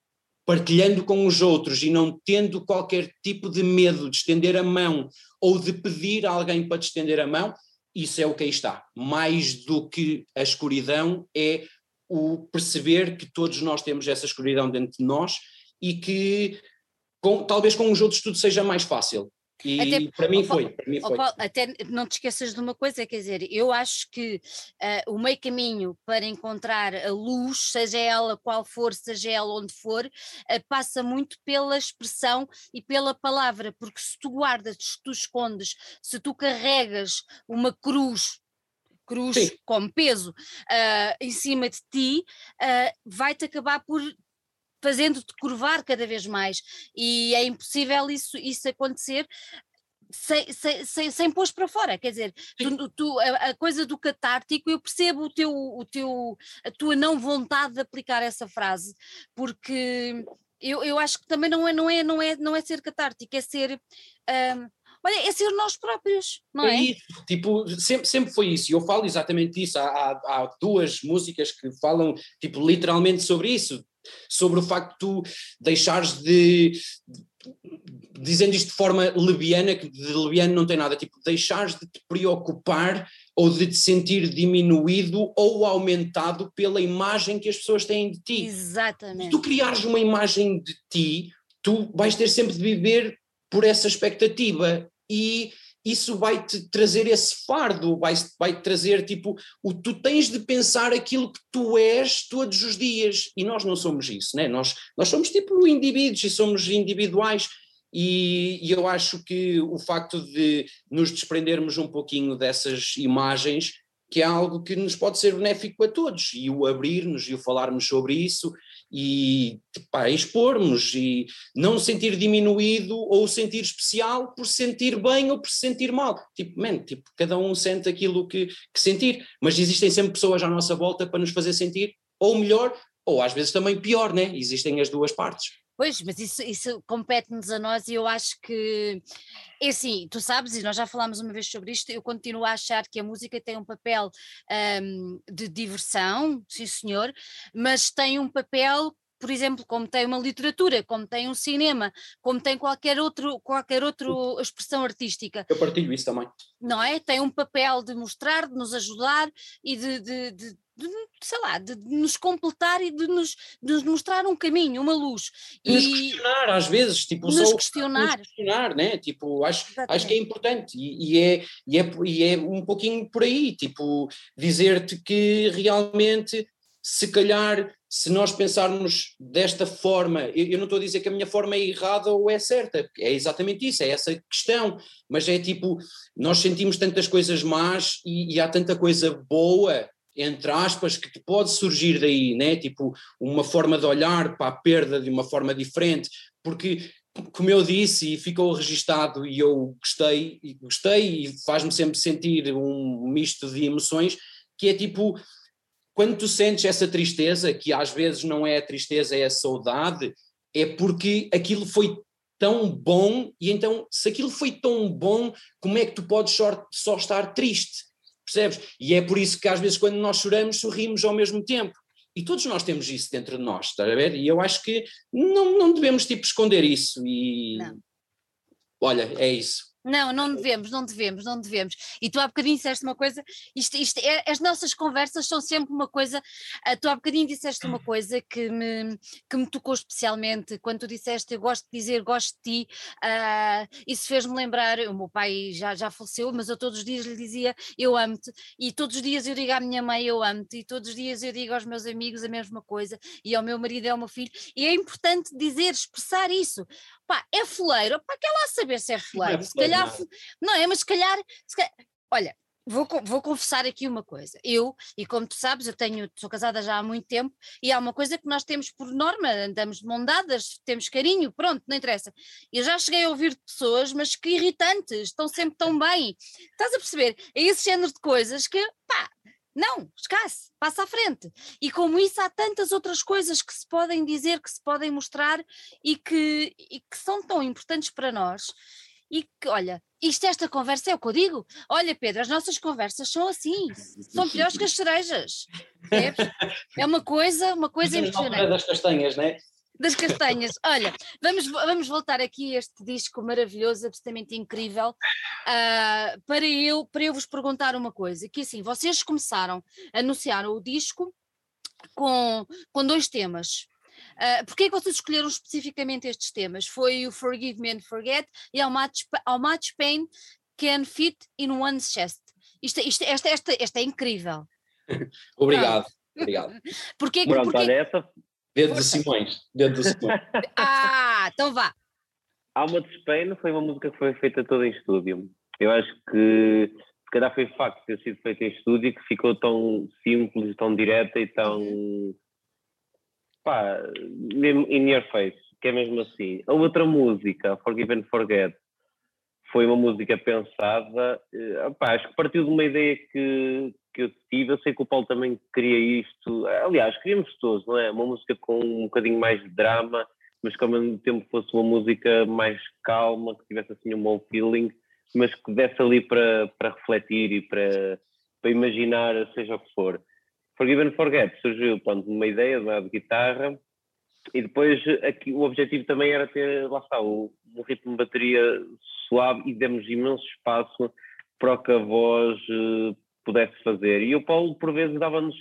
partilhando com os outros e não tendo qualquer tipo de medo de estender a mão ou de pedir a alguém para te estender a mão, isso é o que aí está. Mais do que a escuridão é o perceber que todos nós temos essa escuridão dentro de nós e que com, talvez com os outros tudo seja mais fácil. E até, para mim foi. Para mim foi. Paulo, até não te esqueças de uma coisa, quer dizer, eu acho que uh, o meio caminho para encontrar a luz, seja ela qual for, seja ela onde for, uh, passa muito pela expressão e pela palavra, porque se tu guardas, se tu escondes, se tu carregas uma cruz cruz Sim. como peso uh, em cima de ti, uh, vai-te acabar por fazendo-te curvar cada vez mais. E é impossível isso, isso acontecer sem, sem, sem, sem pôr para fora, quer dizer, tu, tu, a, a, coisa do catártico, eu percebo o teu, o teu, a tua não vontade de aplicar essa frase, porque eu, eu acho que também não é, não é, não é, não é ser catártico, é ser. Um, olha, é ser nós próprios, não é? é? tipo, sempre, sempre foi isso, e eu falo exatamente isso. Há, há, há, duas músicas que falam, tipo, literalmente sobre isso sobre o facto de tu deixares de, dizendo isto de forma leviana, que de leviano não tem nada, tipo, deixares de te preocupar ou de te sentir diminuído ou aumentado pela imagem que as pessoas têm de ti. Exatamente. Se tu criares uma imagem de ti, tu vais ter sempre de viver por essa expectativa e isso vai te trazer esse fardo, vai, vai trazer tipo, o, tu tens de pensar aquilo que tu és todos os dias, e nós não somos isso, né? nós, nós somos tipo indivíduos e somos individuais, e, e eu acho que o facto de nos desprendermos um pouquinho dessas imagens, que é algo que nos pode ser benéfico a todos, e o abrirmos e o falarmos sobre isso, e pá, expormos e não sentir diminuído ou sentir especial por sentir bem ou por sentir mal. Tipo, man, tipo, cada um sente aquilo que, que sentir, mas existem sempre pessoas à nossa volta para nos fazer sentir ou melhor ou às vezes também pior, né? Existem as duas partes. Pois, mas isso, isso compete-nos a nós e eu acho que, é assim, tu sabes, e nós já falámos uma vez sobre isto, eu continuo a achar que a música tem um papel um, de diversão, sim senhor, mas tem um papel por exemplo, como tem uma literatura, como tem um cinema, como tem qualquer outro, qualquer outra expressão artística. Eu partilho isso também. Não é? Tem um papel de mostrar, de nos ajudar e de, de, de de, sei lá, de, nos completar e de nos, de nos mostrar um caminho, uma luz. E nos questionar às vezes, tipo, nos só questionar. Nos questionar, né? Tipo, acho, acho que é importante e, e, é, e, é, e é um pouquinho por aí, tipo, dizer-te que realmente, se calhar, se nós pensarmos desta forma, eu, eu não estou a dizer que a minha forma é errada ou é certa, é exatamente isso, é essa questão, mas é tipo, nós sentimos tantas coisas más e, e há tanta coisa boa entre aspas, que pode surgir daí, né? tipo uma forma de olhar para a perda de uma forma diferente, porque como eu disse e ficou registado e eu gostei, e gostei e faz-me sempre sentir um misto de emoções, que é tipo, quando tu sentes essa tristeza, que às vezes não é a tristeza, é a saudade, é porque aquilo foi tão bom, e então, se aquilo foi tão bom, como é que tu podes só, só estar triste? Percebes? E é por isso que às vezes quando nós choramos, sorrimos ao mesmo tempo. E todos nós temos isso dentro de nós, está a ver? E eu acho que não, não devemos tipo esconder isso e não. olha, é isso. Não, não devemos, não devemos, não devemos. E tu há bocadinho disseste uma coisa, isto, isto é, as nossas conversas são sempre uma coisa, uh, tu há bocadinho disseste uma coisa que me, que me tocou especialmente, quando tu disseste eu gosto de dizer gosto de ti, uh, isso fez-me lembrar, o meu pai já, já faleceu, mas eu todos os dias lhe dizia eu amo-te, e todos os dias eu digo à minha mãe eu amo-te, e todos os dias eu digo aos meus amigos a mesma coisa, e ao meu marido e ao meu filho, e é importante dizer, expressar isso. Pá, é fuleiro, pá, quer lá saber se é [laughs] fuleiro, é se calhar, não é, mas se calhar, se calhar olha, Vou, vou, confessar aqui uma coisa. Eu, e como tu sabes, eu tenho, sou casada já há muito tempo, e há uma coisa que nós temos por norma, andamos de mão dadas, temos carinho, pronto, não interessa. Eu já cheguei a ouvir pessoas, mas que irritantes, estão sempre tão bem. Estás a perceber? É esse género de coisas que, pá, não, escasse, passa à frente. E como isso, há tantas outras coisas que se podem dizer, que se podem mostrar e que, e que são tão importantes para nós. E que, olha, isto, esta conversa é o que eu digo. Olha, Pedro, as nossas conversas são assim, são piores que as cerejas. É, [laughs] é uma coisa, uma coisa impressionante. das castanhas, não é? Das castanhas. Olha, vamos, vamos voltar aqui a este disco maravilhoso, absolutamente incrível, uh, para, eu, para eu vos perguntar uma coisa, que assim, vocês começaram, anunciaram o disco com, com dois temas. Uh, Porquê é que vocês escolheram especificamente estes temas? Foi o Forgive Me and Forget e How Much, how much Pain Can Fit in One's Chest. Isto, isto, esta, esta, esta é incrível. [laughs] Obrigado. Obrigado. Porquê, Pronto, porquê... olha, essa, Dedo de Simões. Dedo de Simões. [laughs] ah, então vá. Alma de Spain foi uma música que foi feita toda em estúdio. Eu acho que se calhar foi facto de ter sido feita em estúdio que ficou tão simples, tão direta e tão pá, in your face, que é mesmo assim. A outra música, Forgive and Forget, foi uma música pensada, eh, pá, acho que partiu de uma ideia que, que eu tive. Eu sei que o Paulo também queria isto. Aliás, queríamos todos, não é? Uma música com um bocadinho mais de drama, mas que ao mesmo tempo fosse uma música mais calma, que tivesse assim um bom feeling, mas que desse ali para, para refletir e para, para imaginar, seja o que for. Forgive and Forget surgiu, pronto, uma ideia de, uma guitarra e depois aqui, o objetivo também era ter, lá está, o, um ritmo de bateria suave e demos imenso espaço para que a voz eh, pudesse fazer. E o Paulo, por vezes, dava-nos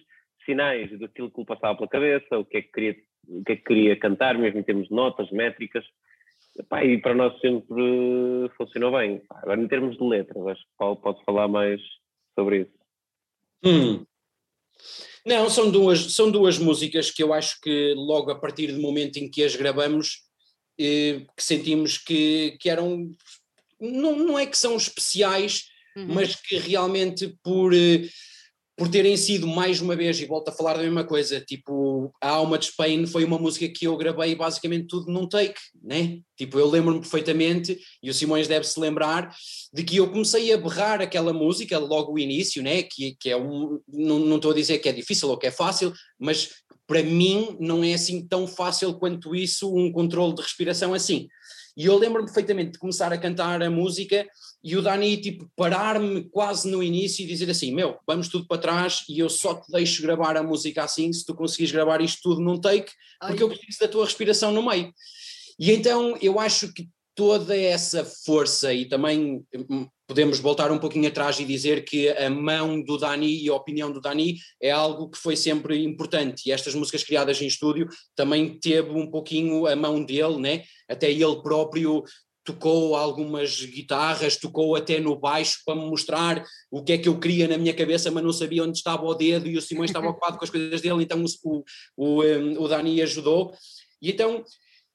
sinais daquilo que lhe passava pela cabeça, o que é que queria, o que é que queria cantar, mesmo em termos de notas, métricas. e para nós sempre funcionou bem. Agora, em termos de letras, acho que o Paulo pode falar mais sobre isso. Hum. Não, são duas, são duas músicas que eu acho que logo a partir do momento em que as gravamos, eh, que sentimos que, que eram. Não, não é que são especiais, uhum. mas que realmente por, eh, por terem sido mais uma vez, e volto a falar da mesma coisa, tipo, a Alma de Spain foi uma música que eu gravei basicamente tudo num take, né? Tipo, eu lembro-me perfeitamente, e o Simões deve se lembrar, de que eu comecei a berrar aquela música logo o início, né? Que, que é um, não, não estou a dizer que é difícil ou que é fácil, mas para mim não é assim tão fácil quanto isso, um controle de respiração assim. E eu lembro-me perfeitamente de começar a cantar a música e o Dani, tipo, parar-me quase no início e dizer assim: Meu, vamos tudo para trás e eu só te deixo gravar a música assim se tu conseguires gravar isto tudo num take, porque Ai. eu preciso da tua respiração no meio. E então eu acho que toda essa força e também hum, podemos voltar um pouquinho atrás e dizer que a mão do Dani e a opinião do Dani é algo que foi sempre importante e estas músicas criadas em estúdio também teve um pouquinho a mão dele, né? até ele próprio tocou algumas guitarras, tocou até no baixo para me mostrar o que é que eu queria na minha cabeça, mas não sabia onde estava o dedo e o Simões estava [laughs] ocupado com as coisas dele, então o, o, o Dani ajudou. E então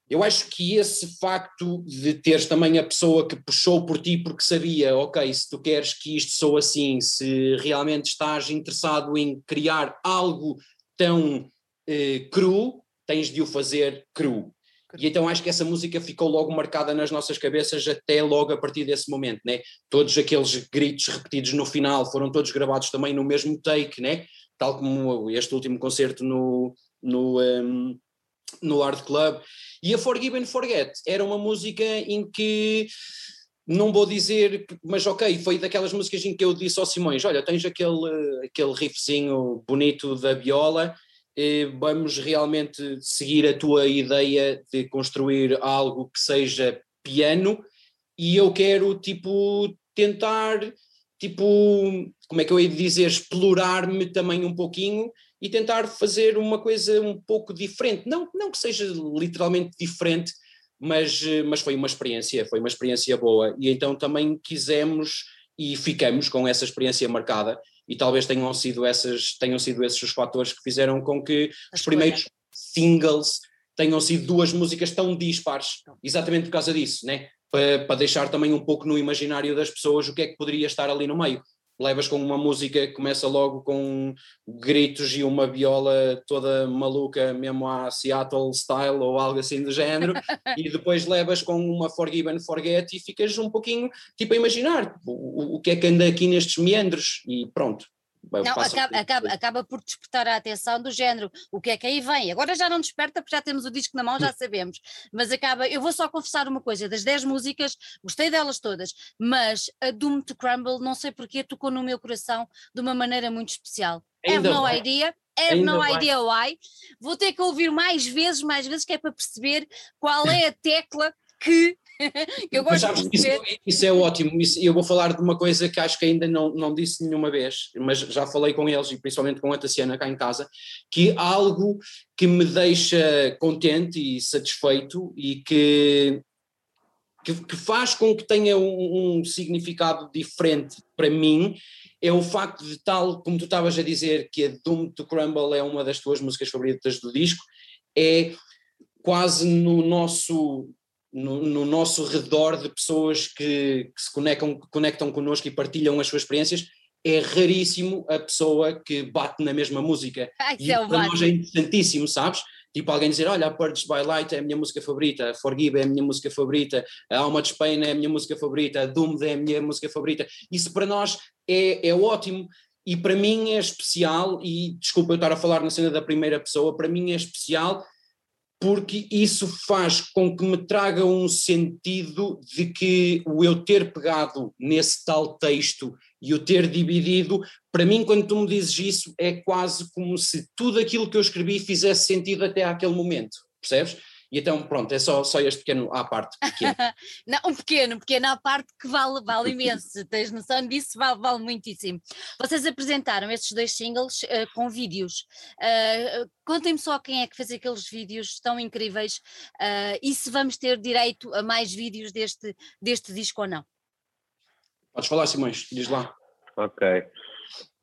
eu acho que esse facto de teres também a pessoa que puxou por ti porque sabia, ok, se tu queres que isto sou assim, se realmente estás interessado em criar algo tão eh, cru, tens de o fazer cru. E então acho que essa música ficou logo marcada nas nossas cabeças até logo a partir desse momento, né? Todos aqueles gritos repetidos no final foram todos gravados também no mesmo take, né? Tal como este último concerto no, no, um, no Art Club. E a Forgive and Forget era uma música em que não vou dizer, mas ok, foi daquelas músicas em que eu disse ao Simões: Olha, tens aquele, aquele riffzinho bonito da viola, vamos realmente seguir a tua ideia de construir algo que seja piano, e eu quero, tipo, tentar, tipo, como é que eu ia dizer, explorar-me também um pouquinho e tentar fazer uma coisa um pouco diferente. Não, não que seja literalmente diferente, mas, mas foi uma experiência, foi uma experiência boa. E então também quisemos e ficamos com essa experiência marcada e talvez tenham sido, essas, tenham sido esses os fatores que fizeram com que os primeiros singles tenham sido duas músicas tão dispares, exatamente por causa disso, né? para, para deixar também um pouco no imaginário das pessoas o que é que poderia estar ali no meio levas com uma música que começa logo com gritos e uma viola toda maluca, mesmo a Seattle style ou algo assim do género, [laughs] e depois levas com uma Forgive and Forget e ficas um pouquinho tipo a imaginar o, o que é que anda aqui nestes meandros e pronto. Não, acaba, acaba, acaba, por despertar a atenção do género, o que é que aí vem? Agora já não desperta porque já temos o disco na mão, já sabemos, mas acaba, eu vou só confessar uma coisa, das 10 músicas, gostei delas todas, mas a Doom to Crumble, não sei porque, tocou no meu coração de uma maneira muito especial. Ainda have no vai. idea, have Ainda no vai. idea why, vou ter que ouvir mais vezes, mais vezes, que é para perceber qual é a tecla que [laughs] eu gosto de isso, isso, é ótimo. Isso, eu vou falar de uma coisa que acho que ainda não, não disse nenhuma vez, mas já falei com eles e principalmente com a Tassiana cá em casa, que algo que me deixa contente e satisfeito e que, que, que faz com que tenha um, um significado diferente para mim é o facto de tal, como tu estavas a dizer, que a Doom to Crumble é uma das tuas músicas favoritas do disco, é quase no nosso no, no, nosso redor de pessoas que, que se conectam, conectam connosco e partilham as suas experiências, é raríssimo a pessoa que bate na mesma música. Ai, e é para nós é interessantíssimo, sabes? Tipo alguém dizer, olha, a Purge by Light é a minha música favorita, a Forgive é a minha música favorita, a Alma de Spain é a minha música favorita, a Doomed é a minha música favorita. Isso para nós é, é ótimo e para mim é especial, e desculpa eu estar a falar na cena da primeira pessoa, para mim é especial porque isso faz com que me traga um sentido de que o eu ter pegado nesse tal texto e o ter dividido, para mim, quando tu me dizes isso, é quase como se tudo aquilo que eu escrevi fizesse sentido até àquele momento, percebes? E então, pronto, é só, só este pequeno à parte. Pequeno. [laughs] não, um pequeno, pequeno à parte que vale, vale imenso, tens noção disso, vale, vale muitíssimo. Vocês apresentaram estes dois singles uh, com vídeos. Uh, Contem-me só quem é que fez aqueles vídeos tão incríveis uh, e se vamos ter direito a mais vídeos deste, deste disco ou não. Podes falar, Simões, diz lá. Ok.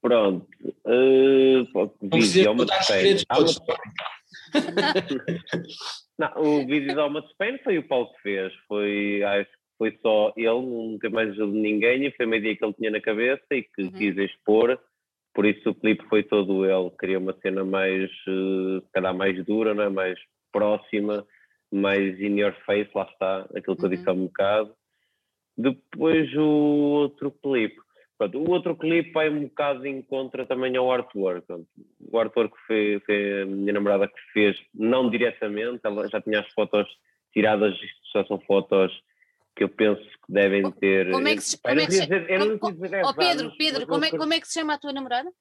Pronto. Uh, dizer que todos. [laughs] Não, o vídeo da Alma de Spain foi o Paulo que fez. Foi, acho que foi só ele, nunca mais ajudou ninguém. E foi uma ideia que ele tinha na cabeça e que uhum. quis expor. por isso o clipe foi todo ele, queria uma cena mais, uh, se calhar mais dura, não é? mais próxima, mais in your face, lá está, aquilo que uhum. eu disse há um bocado. Depois o outro clipe. Pronto, o outro clipe vai um bocado em contra também ao artwork. O artwork foi, foi a minha namorada que fez, não diretamente, ela já tinha as fotos tiradas, isto já são fotos que eu penso que devem ter. Como é que se, como é que se, como, oh, Pedro, Pedro, como é, como é que se chama a tua namorada?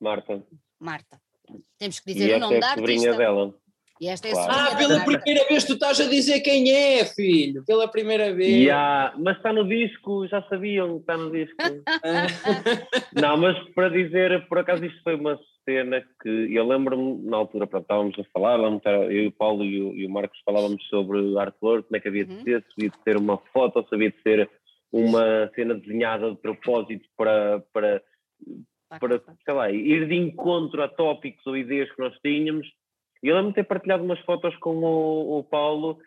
Marta. Marta. Temos que dizer e o nome é da artista. dela. E esta é claro. Ah, pela primeira vez tu estás a dizer quem é, filho. Pela primeira vez. Yeah, mas está no disco, já sabiam que está no disco. [laughs] não, mas para dizer, por acaso isto foi uma cena que eu lembro-me na altura, pronto, estávamos a falar, eu e o Paulo e o, e o Marcos falávamos sobre artwork, como é que havia de uhum. ser, se havia de ser uma foto, se havia de ser uma cena desenhada de propósito para, para, para sei lá, ir de encontro a tópicos ou ideias que nós tínhamos e eu lembro-me de ter partilhado umas fotos com o, o Paulo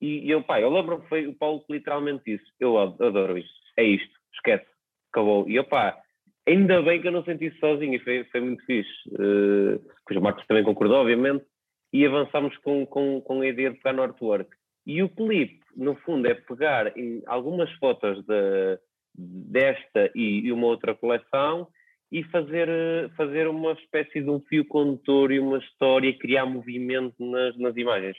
e, e eu, pá, eu lembro que foi o Paulo que literalmente disse: Eu adoro isto, é isto, esquece, acabou. E eu, pá, ainda bem que eu não senti isso sozinho e foi, foi muito fixe. Uh, o Marcos também concordou, obviamente, e avançámos com, com, com a ideia de pegar no artwork. E o clipe, no fundo, é pegar algumas fotos de, desta e, e uma outra coleção e fazer, eh, fazer uma espécie de um fio condutor e uma história, criar movimento nas, nas imagens.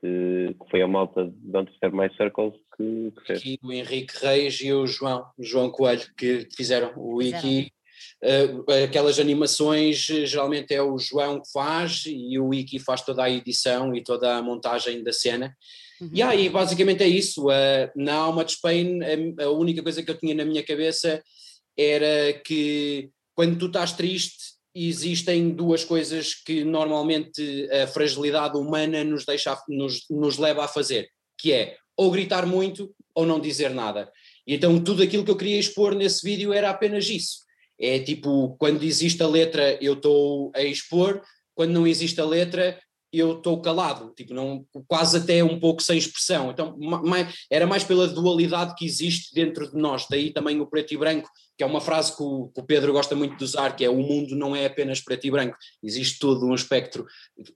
Que, que, foi a malta de Don't Step My Circles que, que fez. E o Henrique Reis e o João, o João Coelho, que fizeram o Wiki. Uh, aquelas animações geralmente é o João que faz e o Wiki faz toda a edição e toda a montagem da cena. Uhum. E aí basicamente é isso. Uh, na Alma de Spain, a, a única coisa que eu tinha na minha cabeça era que quando tu estás triste, existem duas coisas que normalmente a fragilidade humana nos, deixa, nos, nos leva a fazer, que é ou gritar muito ou não dizer nada. E então tudo aquilo que eu queria expor nesse vídeo era apenas isso. É tipo, quando existe a letra eu estou a expor, quando não existe a letra eu estou calado, tipo, não, quase até um pouco sem expressão. Então, mais, era mais pela dualidade que existe dentro de nós, daí também o preto e branco, que é uma frase que o, que o, Pedro gosta muito de usar, que é o mundo não é apenas preto e branco, existe todo um espectro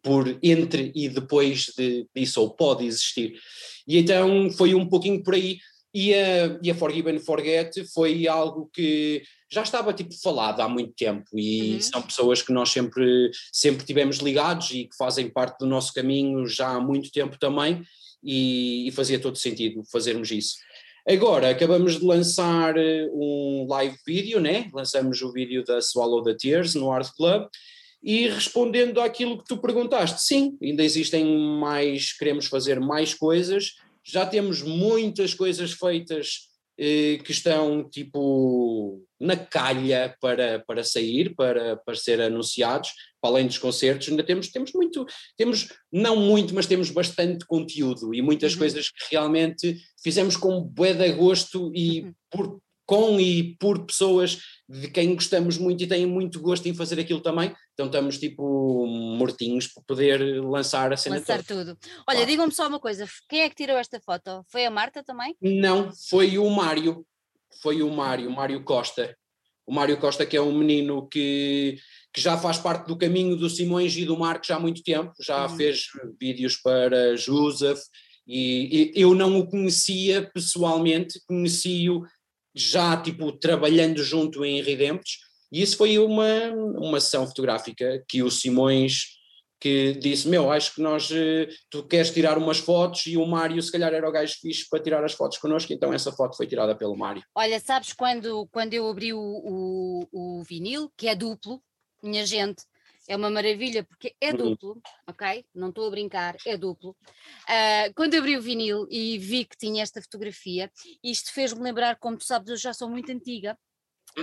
por entre e depois de, disso, ou pode existir. E então foi um pouquinho por aí. E a, e a Forgive and Forget foi algo que já estava tipo falado há muito tempo e uhum. são pessoas que nós sempre, sempre tivemos ligados e que fazem parte do nosso caminho já há muito tempo também e, e fazia todo sentido fazermos isso. Agora acabamos de lançar eh, um live vídeo, né? Lançamos o vídeo da Swallow the Tears no Art Club e respondendo àquilo que tu perguntaste, sim, ainda existem mais, queremos fazer mais coisas, já temos muitas coisas feitas eh, que estão tipo na calha para, para sair, para, para ser anunciados, para além dos concertos, ainda temos, temos muito, temos não muito, mas temos bastante conteúdo e muitas uhum. coisas que realmente fizemos com bué de gosto e uhum. por, com e por pessoas de quem gostamos muito e têm muito gosto em fazer aquilo também, então estamos tipo mortinhos para poder lançar a cena Lançar toda. tudo. Olha, claro. digam-me só uma coisa, quem é que tirou esta foto? Foi a Marta também? Não, foi o Mário, foi o Mário, Mário Costa. O Mário Costa que é um menino que, que já faz parte do caminho do Simões e do Marcos há muito tempo, já hum. fez vídeos para Joseph, e, e, eu não o conhecia pessoalmente, conheci-o já tipo trabalhando junto em Redemptos, e isso foi uma, uma sessão fotográfica que o Simões que disse, meu, acho que nós, eh, tu queres tirar umas fotos e o Mário se calhar era o gajo fixe para tirar as fotos connosco, então essa foto foi tirada pelo Mário. Olha, sabes quando, quando eu abri o, o, o vinil, que é duplo, minha gente, é uma maravilha porque é uhum. duplo, ok? Não estou a brincar, é duplo. Uh, quando abri o vinil e vi que tinha esta fotografia, isto fez-me lembrar, como tu sabes, eu já sou muito antiga,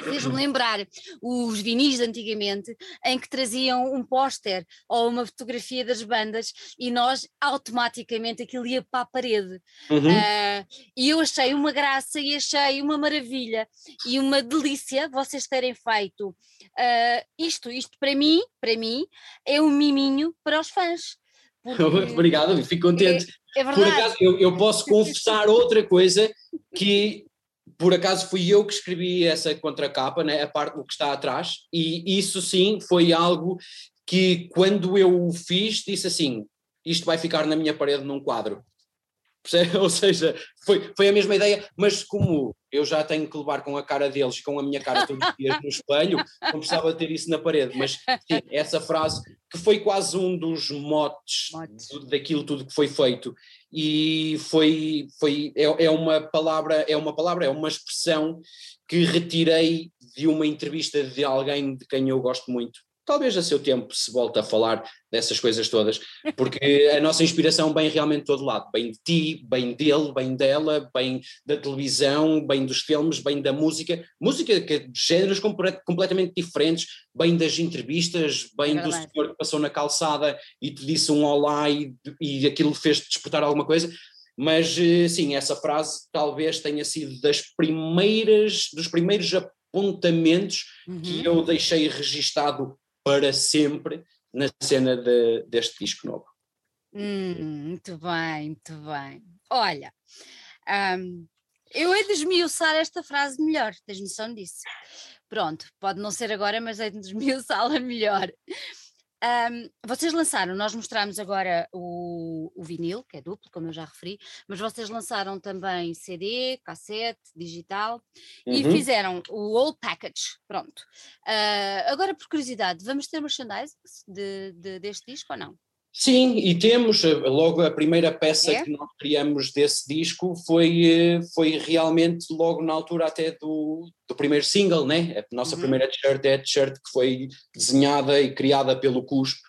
fez-me lembrar os vinis de antigamente em que traziam um póster ou uma fotografia das bandas e nós automaticamente aquilo ia para a parede uhum. uh, e eu achei uma graça e achei uma maravilha e uma delícia vocês terem feito uh, isto, isto para mim, para mim é um miminho para os fãs [laughs] Obrigado, fico contente. É, é Por acaso, eu, eu posso [laughs] confessar outra coisa que por acaso fui eu que escrevi essa contracapa, né, a parte do que está atrás, e isso sim foi algo que quando eu o fiz disse assim, isto vai ficar na minha parede num quadro. [laughs] Ou seja, foi, foi a mesma ideia, mas como eu já tenho que levar com a cara deles com a minha cara todos os dias no espelho, não precisava ter isso na parede. Mas sim, essa frase que foi quase um dos motes, motes. daquilo tudo que foi feito. E foi, foi é, é uma palavra, é uma palavra, é uma expressão que retirei de uma entrevista de alguém de quem eu gosto muito talvez a seu tempo se volte a falar dessas coisas todas, [laughs] porque a nossa inspiração vem realmente de todo lado, bem de ti, bem dele, bem dela, bem da televisão, bem dos filmes, bem da música, música que é de géneros completamente diferentes, bem das entrevistas, bem é do senhor que passou na calçada e te disse um olá e, e aquilo fez-te despertar alguma coisa, mas eh, sim, essa frase talvez tenha sido das primeiras, dos primeiros apontamentos uhum. que eu deixei registado para sempre na cena de, deste disco novo. Hum, muito bem, muito bem. Olha, um, eu hei de esmiuçar esta frase melhor, tens noção disso? Pronto, pode não ser agora, mas hei de esmiuçá-la [laughs] melhor. Um, vocês lançaram, nós mostramos agora o, o, vinil, que é duplo, como eu já referi, mas vocês lançaram também CD, cassete, digital uhum. e fizeram o whole package. Pronto. Uh, agora, por curiosidade, vamos ter merchandising de, de, deste disco ou não? Sim, e temos, eh, logo a primeira peça é? que nós criamos desse disco foi, eh, foi realmente logo na altura até do, do primeiro single, né? A nossa uhum. primeira t-shirt é a t-shirt que foi desenhada e criada pelo Cuspe,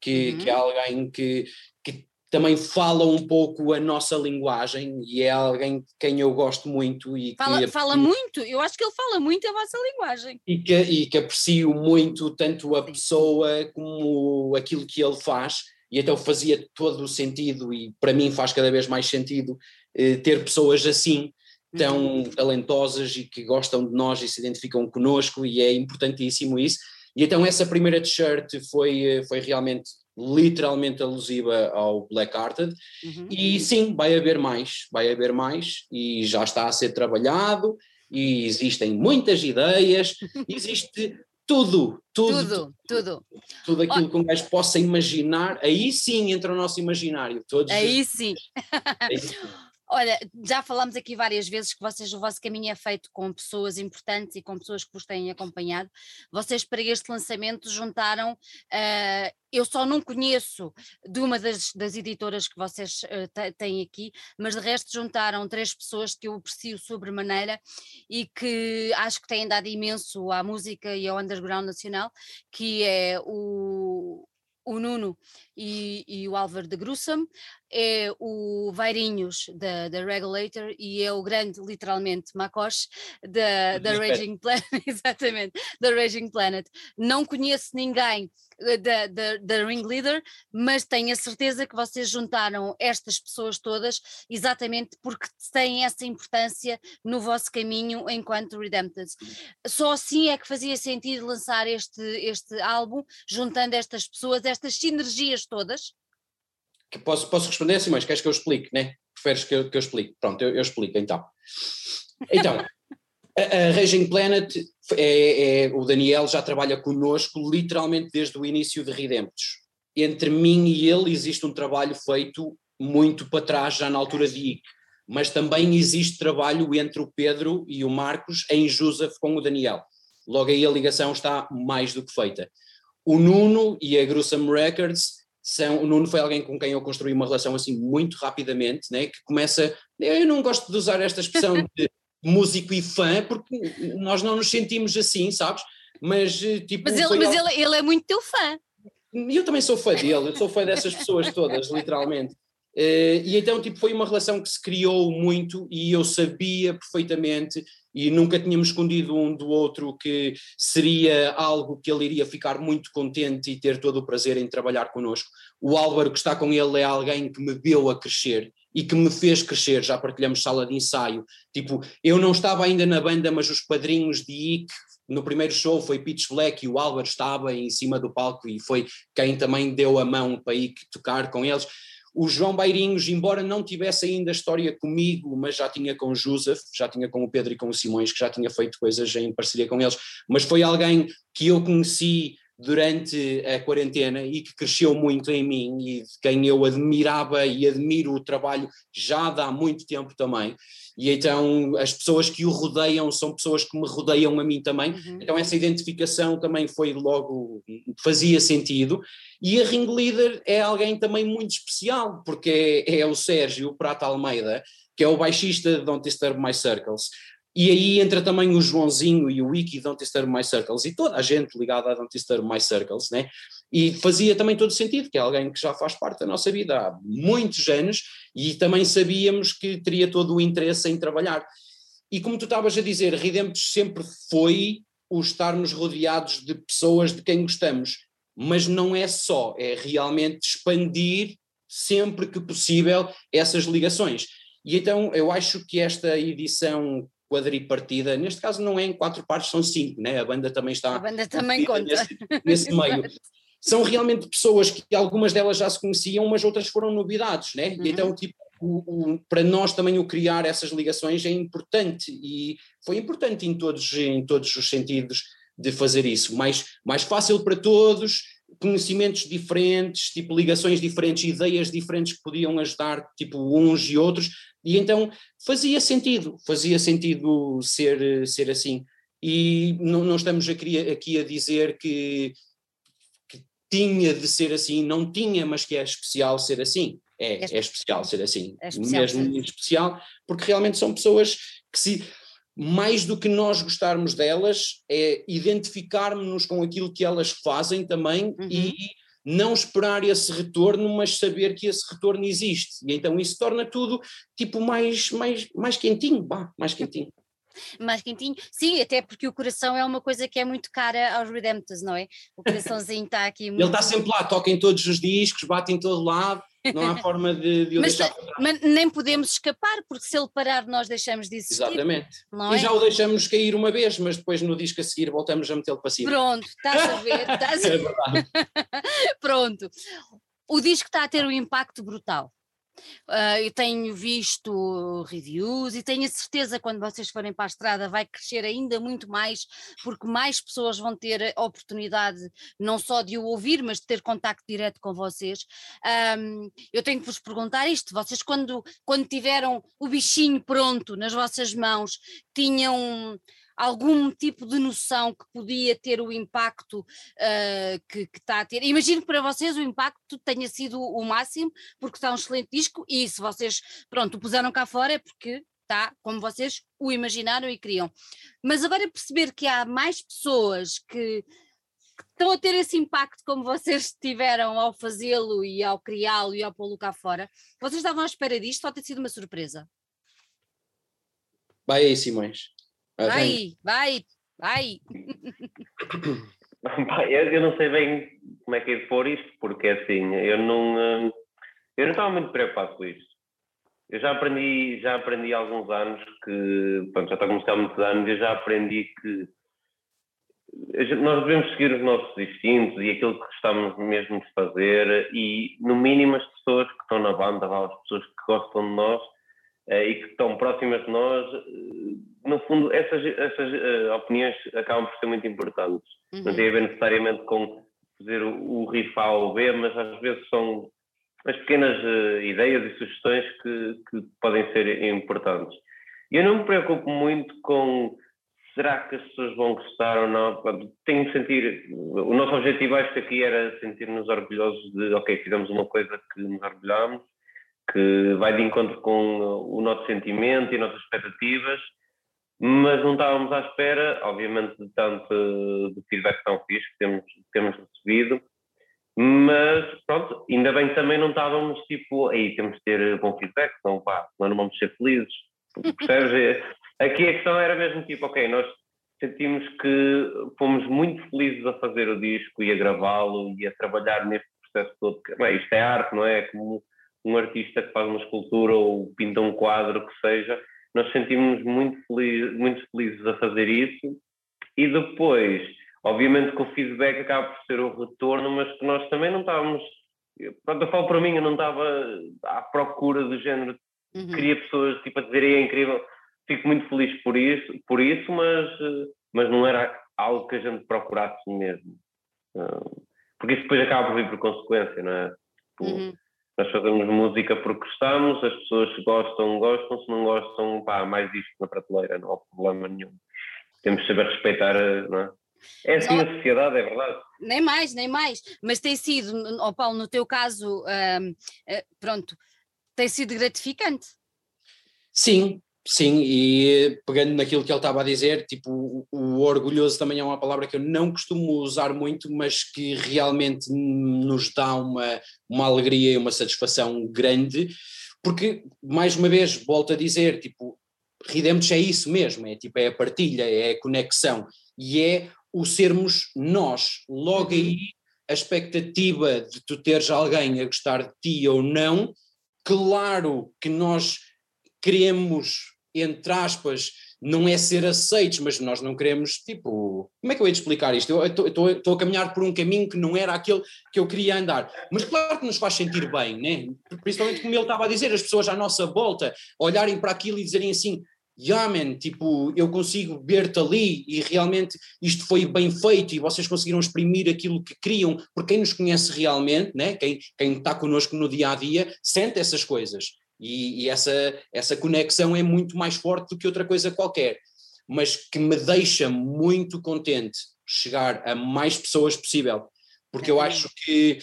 que, uhum. que é alguém que, que também fala um pouco a nossa linguagem e é alguém quem eu gosto muito e fala, que fala muito, eu acho que ele fala muito a vossa linguagem e que, e que aprecio muito tanto a pessoa como aquilo que ele faz e então fazia todo o sentido, e para mim faz cada vez mais sentido, eh, ter pessoas assim, tão uhum. talentosas e que gostam de nós e se identificam connosco, e é importantíssimo isso. E então essa primeira t-shirt foi, eh, foi realmente, literalmente alusiva ao Black Hearted, uhum. e sim, vai haver mais, vai haver mais, e já está a ser trabalhado, e existem muitas ideias, [laughs] existe tudo, tudo, tudo, tudo. Tudo aquilo oh. que um gajo possa imaginar, aí sim entra o nosso imaginário. Todos aí sim. aí sim. Olha, já falámos aqui várias vezes que vocês, o vosso caminho é feito com pessoas importantes e com pessoas que vos têm acompanhado. Vocês, para este lançamento, juntaram. Uh, eu só não conheço de uma das, das editoras que vocês uh, têm aqui, mas de resto juntaram três pessoas que eu aprecio sobremaneira e que acho que têm dado imenso à música e ao underground nacional, que é o, o Nuno e, e, o Álvaro de Grussam, é o Vairinhos da, da Regulator e é o grande, literalmente, Makosh da, da Raging Planet, [laughs] exatamente, da Raging Planet. Não conheço ninguém eh, da, da, da Ringleader, mas tenho a certeza que vocês juntaram estas pessoas todas exatamente porque têm essa importância no vosso caminho enquanto Redempted. Só assim é que fazia sentido lançar este, este álbum, juntando estas pessoas, estas sinergias todas? Que posso, posso responder assim, mas queres que eu explique, né? Preferes que eu, que eu explique? Pronto, eu, eu explico então. Então, a, a Raging Planet, é, é, o Daniel já trabalha connosco literalmente desde o início de Redemptos. Entre mim e ele existe um trabalho feito muito para trás, já na altura de IC, mas também existe trabalho entre o Pedro e o Marcos em Joseph com o Daniel. Logo aí a ligação está mais do que feita. O Nuno e a Gruesome Records são, o Nuno foi alguém com quem eu construí uma relação assim muito rapidamente, né, que começa, eu não gosto de usar esta expressão [laughs] de músico e fã, porque nós não nos sentimos assim, sabes? Mas eh, tipo. Mas, ele, mas ele, ele é muito teu fã. Eu também sou fã dele, eu sou fã dessas pessoas todas, [laughs] literalmente. Uh, e então, tipo, foi uma relação que se criou muito e eu sabia perfeitamente e nunca tínhamos escondido um do outro que seria algo que ele iria ficar muito contente e ter todo o prazer em trabalhar connosco. O Álvaro que está com ele é alguém que me deu a crescer e que me fez crescer, já partilhamos sala de ensaio, tipo, eu não estava ainda na banda, mas os padrinhos de Ick no primeiro show foi Pitch Black e o Álvaro estava em cima do palco e foi quem também deu a mão para ir tocar com eles O João Bairinhos, embora não tivesse ainda história comigo, mas já tinha com o Joseph, já tinha com o Pedro e com o Simões, que já tinha feito coisas em parceria com eles, mas foi alguém que eu conheci durante a quarentena e que cresceu muito em mim e de quem eu admirava e admiro o trabalho já há muito tempo também. E então as pessoas que o rodeiam são pessoas que me rodeiam a mim também. Uhum. Então essa identificação também foi logo, fazia sentido. E a Ring Leader é alguém também muito especial, porque é, é o Sérgio Prata Almeida, que é o baixista de Don't Disturb My Circles. E aí entra também o Joãozinho e o Wiki Don't Disturb My Circles e toda a gente ligada a Don't Disturb My Circles, né? E fazia também todo sentido, que é alguém que já faz parte da nossa vida há muitos anos e também sabíamos que teria todo o interesse em trabalhar. E como tu estavas a dizer, Redemptos sempre foi o estarmos rodeados de pessoas de quem gostamos, mas não é só, é realmente expandir sempre que possível essas ligações. E então eu acho que esta edição quadripartida, neste caso não é em quatro partes, são cinco, né? a banda também está. A banda também conta. Nesse, nesse meio. [laughs] São realmente pessoas que algumas delas já se conheciam, mas outras foram novidades, né? Uhum. Então, tipo, o, o, para nós também o criar essas ligações é importante e foi importante em todos, em todos os sentidos de fazer isso. Mais, mais fácil para todos, conhecimentos diferentes, tipo ligações diferentes, ideias diferentes que podiam ajudar tipo uns e outros, e então fazia sentido, fazia sentido ser, ser assim. E não, não estamos aqui, aqui a dizer que, que, tinha de ser assim, não tinha, mas que é especial ser assim. É, é, é especial ser assim, é especial, mesmo sim. especial, porque realmente são pessoas que se mais do que nós gostarmos delas, é identificarmos-nos com aquilo que elas fazem também uhum. e não esperar esse retorno, mas saber que esse retorno existe. E então isso torna tudo tipo mais, mais, mais quentinho, bah, mais quentinho. Mais quentinho. Sim, até porque o coração é uma coisa que é muito cara aos Redemptors, não é? O coraçãozinho está aqui muito... Ele está sempre lá, toca em todos os discos, bate em todo lado, não há [laughs] forma de, de o mas, deixar mas nem podemos escapar, porque se ele parar, nós deixamos de existir. Exatamente. e é? já o deixamos cair uma vez, mas depois no disco a seguir voltamos a metê-lo para cima. Pronto, estás a ver? [laughs] Estás a... É [laughs] Pronto. O disco está a ter um impacto brutal. Uh, eu tenho visto reviews e tenho a certeza quando vocês forem para a estrada vai crescer ainda muito mais, porque mais pessoas vão ter a oportunidade não só de o ouvir, mas de ter contacto direto com vocês. Um, eu tenho que vos perguntar isto: vocês, quando, quando tiveram o bichinho pronto nas vossas mãos, tinham algum tipo de noção que podia ter o impacto uh, que, que, está a ter. Imagino que para vocês o impacto tenha sido o máximo, porque está um excelente disco e se vocês, pronto, o puseram cá fora é porque está como vocês o imaginaram e queriam. Mas agora perceber que há mais pessoas que, que estão a ter esse impacto como vocês [laughs] tiveram ao fazê-lo e ao criá-lo e ao pô-lo cá fora, vocês estavam à espera disto ou ter sido uma surpresa? Vai aí, Simões. Vai, vai, [coughs] vai. Eu não sei bem como é que é de pôr isto, porque assim, eu não, hum, eu não estava muito preocupado com isto. Eu já aprendi, já aprendi há alguns anos que, pronto, já está a começar há muitos anos, eu já aprendi que nós devemos seguir os nossos instintos e aquilo que gostamos mesmo de fazer e, no mínimo, as pessoas que estão na banda, as pessoas que gostam de nós, e que estão próximas de nós, uh, no fundo, essas, essas uh, opiniões acabam por ser muito importantes. Uhum. Não tem a ver necessariamente com fazer o, o riff A ou B, mas às vezes são as pequenas ideias e sugestões que, que podem ser importantes. Eu não me preocupo muito com será que as pessoas vão gostar ou não? Tenho de sentir. O nosso objetivo, acho que aqui era sentir-nos orgulhosos de, ok, fizemos uma coisa que nos orgulhamos que vai de encontro com o nosso sentimento e nossas expectativas, mas não estávamos à espera, obviamente, de tanto do feedback tão fixe que temos, temos recebido, mas pronto, ainda bem que também não estávamos tipo, aí temos de ter bom feedback, não, pá, não vamos ser felizes, [laughs] percebes? Aqui a questão era mesmo tipo, ok, nós sentimos que fomos muito felizes a fazer o disco e a gravá-lo e a trabalhar neste processo todo. Bem, isto é arte, não é? Como um artista que faz uma escultura ou pinta um quadro, que seja, nós sentimos muito, feliz, muito felizes a fazer isso e depois, obviamente que o feedback acaba por ser o retorno, mas que nós também não estávamos pronto, eu falo para mim, eu não estava à procura do género, uhum. queria pessoas tipo a dizerem é incrível, fico muito feliz por isso, por isso mas, mas não era algo que a gente procurasse mesmo. Porque isso depois acaba por vir por consequência, não é? Tipo, uhum. Nós fazemos música porque gostamos, as pessoas gostam, gostam, se não gostam, pá, mais isto na prateleira, não há problema nenhum. Temos de saber respeitar, não é? É assim não, a sociedade, é verdade. Nem mais, nem mais. Mas tem sido, oh Paulo, no teu caso, uh, uh, pronto, tem sido gratificante. Sim, sim, e pegando naquilo que ele estava a dizer, tipo, o, o, orgulhoso também é uma palavra que eu não costumo usar muito, mas que realmente nos dá uma, uma alegria e uma satisfação grande, porque, mais uma vez, volto a dizer, tipo, Redemptos é isso mesmo, é tipo, é a partilha, é a conexão, e é o sermos nós. Logo aí, a expectativa de tu teres alguém a gostar de ti ou não, claro que nós queremos, entre aspas, não é ser aceitos, mas nós não queremos, tipo, como é que eu ia te explicar isto? Eu estou a caminhar por um caminho que não era aquele que eu queria andar, mas claro que nos faz sentir bem, né? principalmente como ele estava a dizer, as pessoas à nossa volta olharem para aquilo e dizerem assim, yeah man, tipo, eu consigo ver-te ali e realmente isto foi bem feito e vocês conseguiram exprimir aquilo que queriam, porque quem nos conhece realmente, né, quem, quem está connosco no dia a dia, sente essas coisas e, e essa, essa conexão é muito mais forte do que outra coisa qualquer, mas que me deixa muito contente chegar a mais pessoas possível, porque eu acho que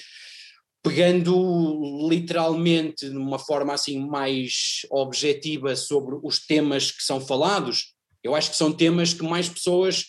pegando literalmente numa forma assim mais objetiva sobre os temas que são falados, eu acho que são temas que mais pessoas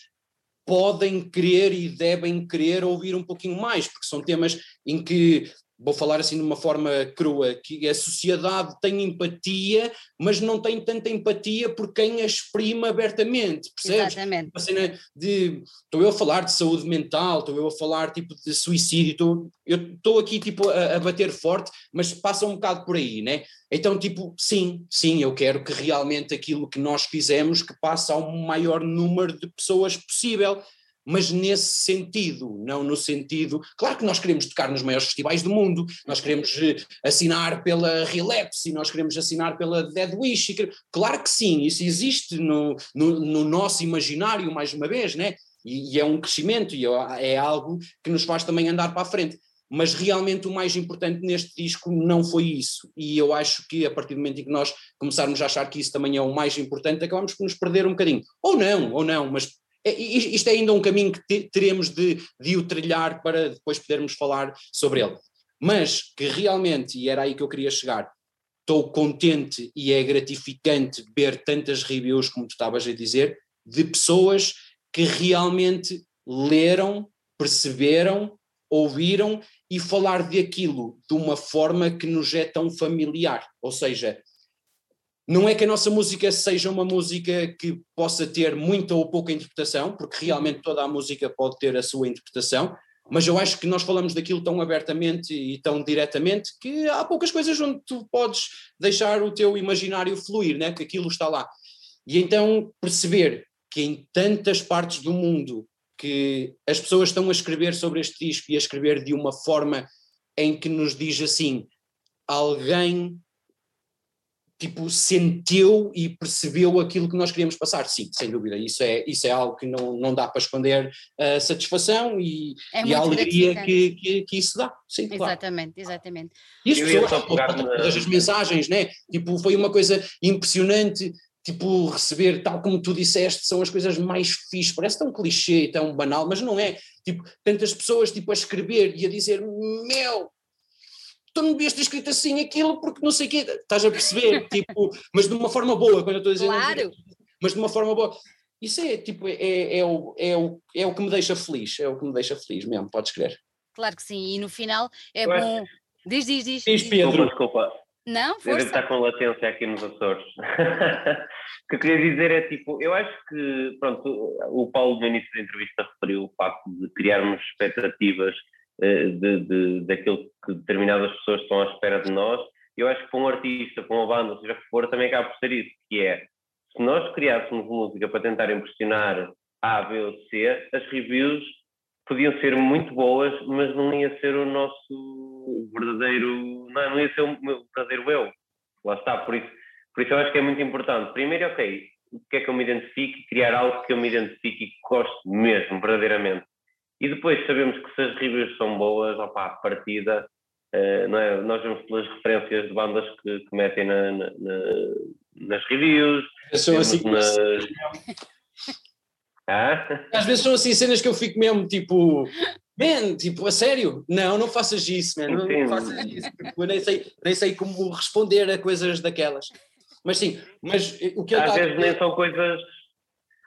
podem querer e devem querer ouvir um pouquinho mais, porque são temas em que vou falar assim de uma forma crua, que a sociedade tem empatia, mas não tem tanta empatia por quem a exprime abertamente, percebes? Exatamente. A cena de, estou eu a falar de saúde mental, estou eu a falar tipo de suicídio, estou, eu estou aqui tipo a, a, bater forte, mas passa um bocado por aí, né? Então tipo, sim, sim, eu quero que realmente aquilo que nós fizemos que passe ao maior número de pessoas possível, mas nesse sentido, não no sentido. Claro que nós queremos tocar nos maiores festivais do mundo, nós queremos eh, assinar pela Relapse, nós queremos assinar pela Dead Wish, claro que sim, isso existe no, no, no nosso imaginário, mais uma vez, né? E, e é um crescimento e é, é algo que nos faz também andar para a frente mas realmente o mais importante neste disco não foi isso. E eu acho que a partir do momento em que nós começarmos a achar que isso também é o mais importante, acabamos por nos perder um bocadinho. Ou não, ou não, mas isto é ainda um caminho que teremos de, de o trilhar para depois podermos falar sobre ele. Mas que realmente, e era aí que eu queria chegar, estou contente e é gratificante ver tantas reviews, como tu estavas a dizer, de pessoas que realmente leram, perceberam, ouviram e falar de aquilo de uma forma que nos é tão familiar. Ou seja, não é que a nossa música seja uma música que possa ter muita ou pouca interpretação, porque realmente toda a música pode ter a sua interpretação, mas eu acho que nós falamos daquilo tão abertamente e tão diretamente que há poucas coisas onde tu podes deixar o teu imaginário fluir, né? que aquilo está lá. E então perceber que em tantas partes do mundo que as pessoas estão a escrever sobre este disco e a escrever de uma forma em que nos diz assim: alguém tipo, sentiu e percebeu aquilo que nós queríamos passar. Sim, sem dúvida, isso é, isso é algo que não, não dá para esconder a satisfação e, é e a alegria que, que, que, isso dá. Sim, exatamente, claro. exatamente. E as pessoas, todas as mensagens, né? Tipo, foi uma coisa impressionante. Tipo, receber, tal como tu disseste, são as coisas mais fixas, parece tão clichê, tão banal, mas não é. Tipo, tantas pessoas tipo, a escrever e a dizer: Meu, tu não devias ter escrito assim aquilo porque não sei o quê, estás a perceber, [laughs] tipo, mas de uma forma boa, quando eu estou a dizer, claro. mas de uma forma boa. Isso é tipo, é, é, é, o, é, o, é o que me deixa feliz, é o que me deixa feliz mesmo, podes crer. Claro que sim, e no final é bom. Diz, diz, diz. Diz, Pedro. Desculpa, desculpa. Não, força. Deve estar com latência aqui nos Açores. [laughs] o que eu queria dizer é tipo, eu acho que, pronto, o Paulo no início da entrevista referiu o facto de criarmos expectativas de, de, daquilo que determinadas pessoas estão à espera de nós. Eu acho que para um artista, para uma banda, seja que for, também acaba por ser isso, que é, se nós criássemos música para tentar impressionar A, B ou C, as reviews podiam ser muito boas, mas não ia ser o nosso verdadeiro. Não, não ia ser o meu verdadeiro eu. Lá está, por isso, por isso eu acho que é muito importante. Primeiro, ok, o que é que eu me identifico e criar algo que eu me identifique e que gosto mesmo, verdadeiramente. E depois sabemos que se as reviews são boas, opa, a partida, uh, não é? nós vemos pelas referências de bandas que, que metem na, na, na, nas reviews. São assim. Nas... Ah? Às vezes são assim cenas que eu fico mesmo tipo, man, tipo, a sério? Não, não faças isso, man, não, não faças isso, porque eu nem sei, nem sei como responder a coisas daquelas. Mas sim, mas o que eu Às vezes nem são coisas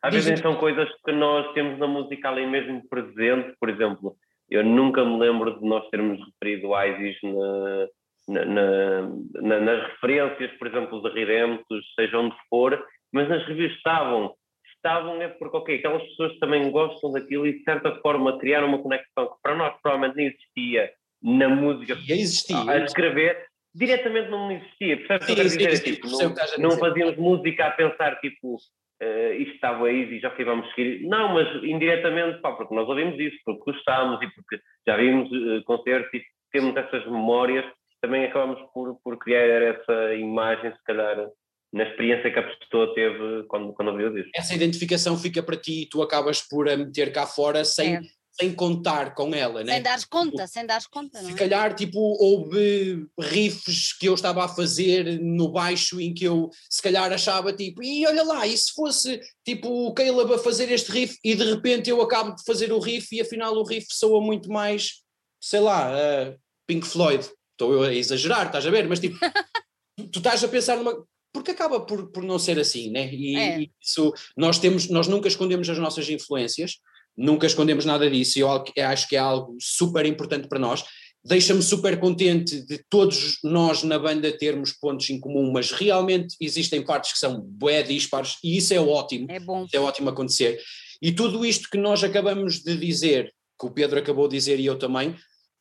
às vezes são coisas que nós temos na música ali mesmo presente, por exemplo, eu nunca me lembro de nós termos referido o ISIS na, na, na, nas referências, por exemplo, de Redemptos, seja onde for, mas nas reviews estavam. Estavam é porque, ok, aquelas pessoas também gostam daquilo e de certa forma criaram uma conexão que para nós provavelmente nem existia na música. E existia. A escrever, diretamente não existia. Percebes o que eu quero dizer? Tipo, não, não fazíamos música a pensar, tipo, uh, isto estava aí e já vamos seguir. Não, mas indiretamente, pá, porque nós ouvimos isso, porque gostámos e porque já vimos uh, concertos e temos essas memórias, também acabamos por, por criar essa imagem, se calhar, na experiência que a pessoa teve quando, quando ouviu isso. Essa identificação fica para ti e tu acabas por a meter cá fora sem, é sem contar com ela, né? Sem dar conta, tipo, sem dar conta, não é? Se calhar, tipo, houve riffs que eu estava a fazer no baixo em que eu, se calhar, achava, tipo, e olha lá, e se fosse, tipo, o Caleb a fazer este riff e de repente eu acabo de fazer o riff e afinal o riff soa muito mais, sei lá, uh, Pink Floyd. Estou a exagerar, estás a ver? Mas, tipo, [laughs] tu, tu estás a pensar numa porque acaba por, por não ser assim, né? E, é. isso nós temos, nós nunca escondemos as nossas influências, nunca escondemos nada disso e eu acho que é algo super importante para nós. Deixa-me super contente de todos nós na banda termos pontos em comum, mas realmente existem partes que são bué dispares e isso é ótimo. É bom. é ótimo acontecer. E tudo isto que nós acabamos de dizer, que o Pedro acabou de dizer e eu também,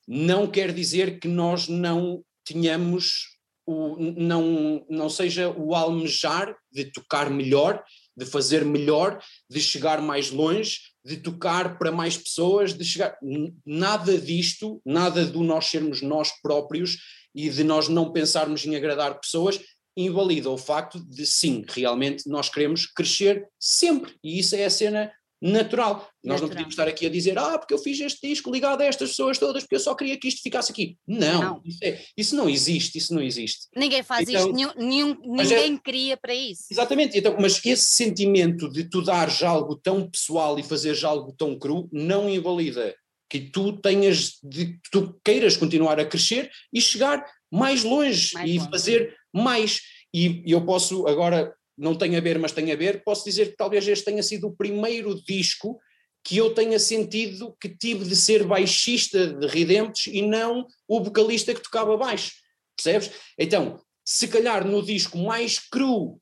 não quer dizer que nós não tenhamos o, não, não seja o almejar de tocar melhor, de fazer melhor, de chegar mais longe, de tocar para mais pessoas, de chegar. Nada disto, nada do nós sermos nós próprios e de nós não pensarmos em agradar pessoas, invalida o facto de sim, realmente nós queremos crescer sempre. E isso é a cena natural. Nós não podemos estar aqui a dizer, ah, porque eu fiz este disco ligado a estas pessoas todas, porque eu só queria que isto ficasse aqui. Não, não. Isso, é, isso, não existe, isso não existe. Ninguém faz então, isto, nenhum, nenhum, é ninguém é, cria para isso. Exatamente, então, mas esse sentimento de tu dares algo tão pessoal e fazeres algo tão cru não invalida que tu tenhas, de, tu queiras continuar a crescer e chegar mais longe mais e longe. fazer mais. E eu posso agora não tem a ver, mas tem a ver, posso dizer que talvez este tenha sido o primeiro disco que eu tenha sentido que tive de ser baixista de Redemptos e não o vocalista que tocava baixo, percebes? Então, se calhar no disco mais cru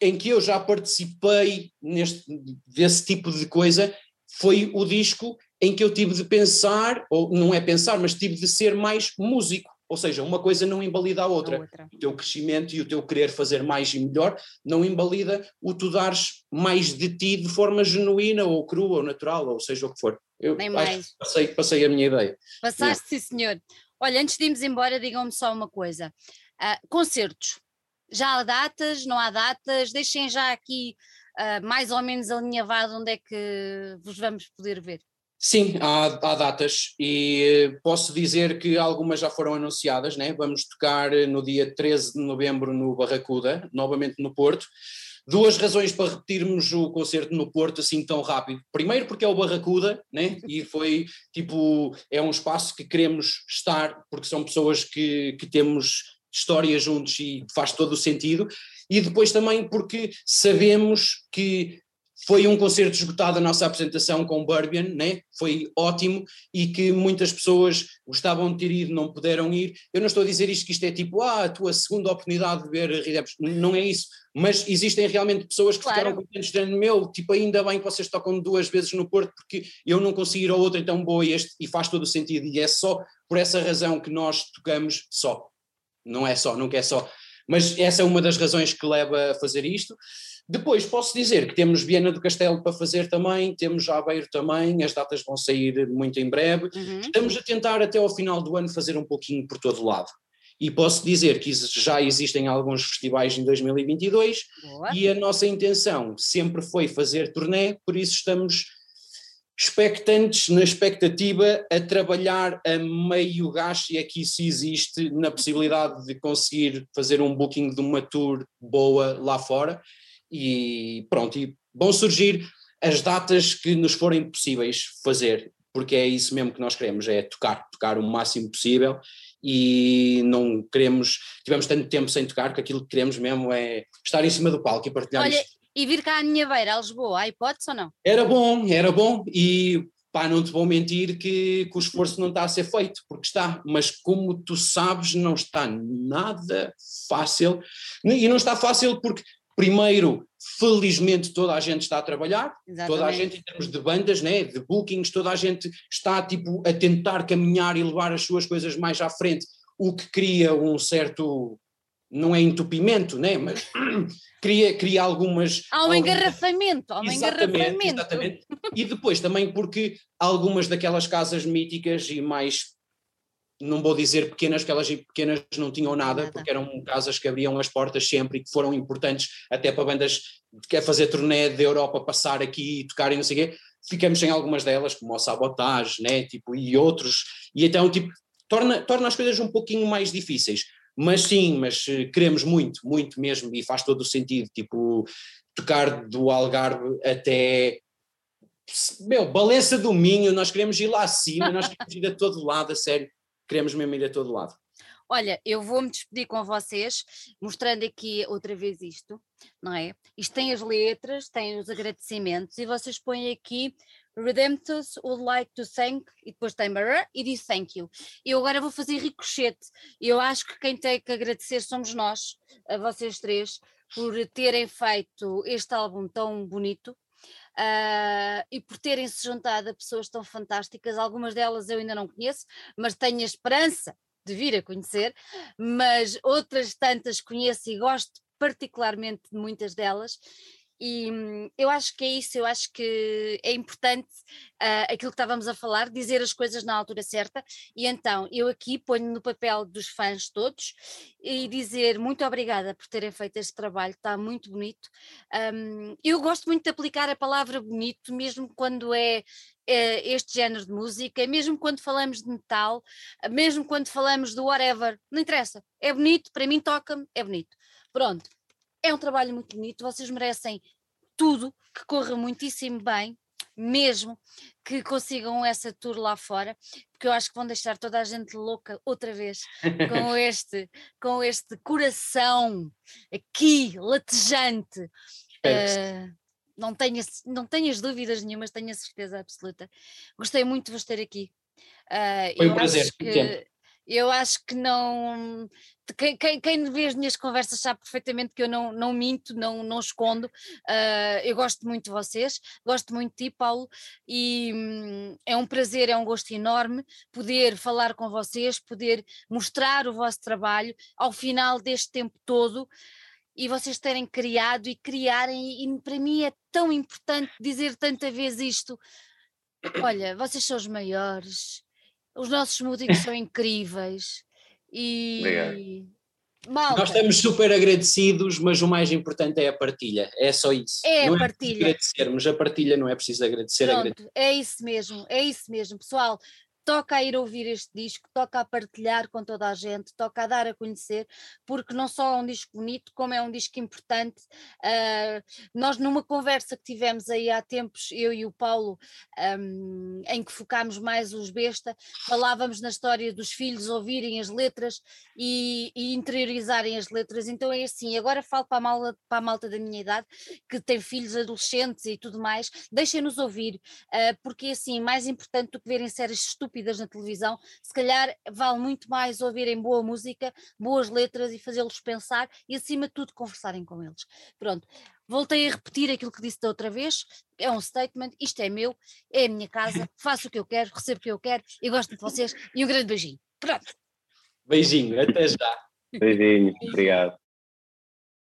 em que eu já participei neste, desse tipo de coisa, foi o disco em que eu tive de pensar, ou não é pensar, mas tive de ser mais músico. Ou seja, uma coisa não invalida a outra. a outra. O teu crescimento e o teu querer fazer mais e melhor não invalida o tu dares mais de ti de forma genuína ou crua ou natural, ou seja o que for. Eu Nem mais. Passei, passei a minha ideia. Passaste, sim, senhor. Olha, antes de irmos embora, digam-me só uma coisa. Uh, concertos. Já há datas, não há datas? Deixem já aqui uh, mais ou menos alinhavado onde é que vos vamos poder ver. Sim, há, há, datas e eh, posso dizer que algumas já foram anunciadas, né? vamos tocar eh, no dia 13 de novembro no Barracuda, novamente no Porto. Duas razões para repetirmos o concerto no Porto assim tão rápido. Primeiro porque é o Barracuda, né? e foi tipo, é um espaço que queremos estar, porque são pessoas que, que temos história juntos e faz todo o sentido. E depois também porque sabemos que foi um concerto esgotado a nossa apresentação com o Burbian, né? foi ótimo e que muitas pessoas gostavam de ter ido, não puderam ir. Eu não estou a dizer isto que isto é tipo, ah, a tua segunda oportunidade de ver Redemption, não é isso, mas existem realmente pessoas que claro. ficaram contentes dizendo, meu, tipo, ainda bem que vocês tocam duas vezes no Porto porque eu não consigo ir a outra, então boa, este, e faz todo o sentido, e é só por essa razão que nós tocamos só, não é só, nunca é só Mas essa é uma das razões que leva a fazer isto. Depois posso dizer que temos Viena do Castelo para fazer também, temos Aveiro também, as datas vão sair muito em breve. Uhum. Estamos a tentar até ao final do ano fazer um pouquinho por todo lado. E posso dizer que já existem alguns festivais em 2022 Boa. e a nossa intenção sempre foi fazer turnê, por isso estamos expectantes, na expectativa, a trabalhar a meio gás, e aqui se existe, na possibilidade de conseguir fazer um booking de uma tour boa lá fora. E pronto, e vão surgir as datas que nos forem possíveis fazer, porque é isso mesmo que nós queremos, é tocar, tocar o máximo possível e não queremos, tivemos tanto tempo sem tocar que aquilo que queremos mesmo é estar em cima do palco e partilhar Olha, isto. e vir cá à minha beira, a Lisboa, há hipótese ou não? Era bom, era bom e pá, não te vou mentir que, que o esforço não está a ser feito, porque está, mas como tu sabes, não está nada fácil, e não está fácil porque Primeiro, felizmente toda a gente está a trabalhar, Exatamente. toda a gente em termos de bandas, né, de bookings, toda a gente está tipo a tentar caminhar e levar as suas coisas mais à frente, o que cria um certo não é entupimento, né, mas [clears throat] cria, cria algumas há um algumas... engarrafamento, há um exatamente, engarrafamento. Exatamente. E depois também porque algumas daquelas casas míticas e mais não vou dizer pequenas, porque elas pequenas não tinham nada, nada, porque eram casas que abriam as portas sempre e que foram importantes até para bandas que quer fazer turnê da Europa passar aqui e tocarem não sei o quê. Ficamos sem algumas delas, como o Sabotage, né, tipo, e outros, e então, tipo, torna, torna as coisas um pouquinho mais difíceis. Mas sim, mas eh, queremos muito, muito mesmo, e faz todo o sentido, tipo, tocar do Algarve até meu, Balença do Minho, nós queremos ir lá acima, nós queremos ir a todo lado, a sério queremos mesmo ir a todo lado. Olha, eu vou-me despedir com vocês, mostrando aqui outra vez isto, não é? Isto tem as letras, tem os agradecimentos, e vocês põem aqui Redemptus would like to thank, e depois tem e diz thank you. Eu agora vou fazer ricochete. Eu acho que quem tem que agradecer somos nós, a vocês três, por terem feito este álbum tão bonito, uh, e por terem se juntado a pessoas tão fantásticas, algumas delas eu ainda não conheço, mas tenho a esperança de vir a conhecer, mas outras tantas conheço e gosto particularmente de muitas delas, e hum, eu acho que é isso, eu acho que é importante uh, aquilo que estávamos a falar, dizer as coisas na altura certa, e então eu aqui ponho no papel dos fãs todos e dizer muito obrigada por terem feito este trabalho, está muito bonito. Um, eu gosto muito de aplicar a palavra bonito, mesmo quando é é este género de música, mesmo quando falamos de metal, mesmo quando falamos do whatever, não interessa, é bonito, para mim toca-me, é bonito. Pronto, é um trabalho muito bonito, vocês merecem tudo, que corra muitíssimo bem, mesmo que consigam essa tour lá fora, porque eu acho que vão deixar toda a gente louca outra vez [laughs] com este, com este coração aqui latejante. Uh, não tenho, não tenho as dúvidas nenhumas, tenho a certeza absoluta. Gostei muito de vos ter aqui. Uh, Foi um prazer. Que, eu acho que não. Quem, quem, quem vê as minhas conversas sabe perfeitamente que eu não, não minto, não, não escondo. Uh, eu gosto muito de vocês, gosto muito de ti, Paulo, e hum, é um prazer, é um gosto enorme poder falar com vocês, poder mostrar o vosso trabalho ao final deste tempo todo e vocês terem criado e criarem, e para mim é tão importante dizer tanta vez isto. Olha, vocês são os maiores, os nossos músicos são incríveis e. Malta. Nós estamos super agradecidos, mas o mais importante é a partilha, é só isso. É não a partilha. É agradecermos, a partilha não é preciso agradecer. Pronto, agradecer. é isso mesmo, é isso mesmo. Pessoal, toca a ir ouvir este disco, toca a partilhar com toda a gente, toca a dar a conhecer, porque não só é um disco bonito, como é um disco importante. Uh, nós, numa conversa que tivemos aí há tempos, eu e o Paulo, um, em que focámos mais os besta, falávamos na história dos filhos ouvirem as letras e, e interiorizarem as letras. Então é assim, agora falo para a, malta, para a malta da minha idade, que tem filhos adolescentes e tudo mais, deixem-nos ouvir, uh, porque é assim, mais importante do que verem séries estúpidas estúpidas na televisão, se calhar vale muito mais ouvirem boa música, boas letras e fazê-los pensar e, acima de tudo, conversarem com eles. Pronto. Voltei a repetir aquilo que disse da outra vez, é um statement, isto é meu, é a minha casa, [laughs] faço o que eu quero, recebo o que eu quero e gosto de vocês e um grande beijinho. Pronto. Beijinho, até já. Beijinho, obrigado.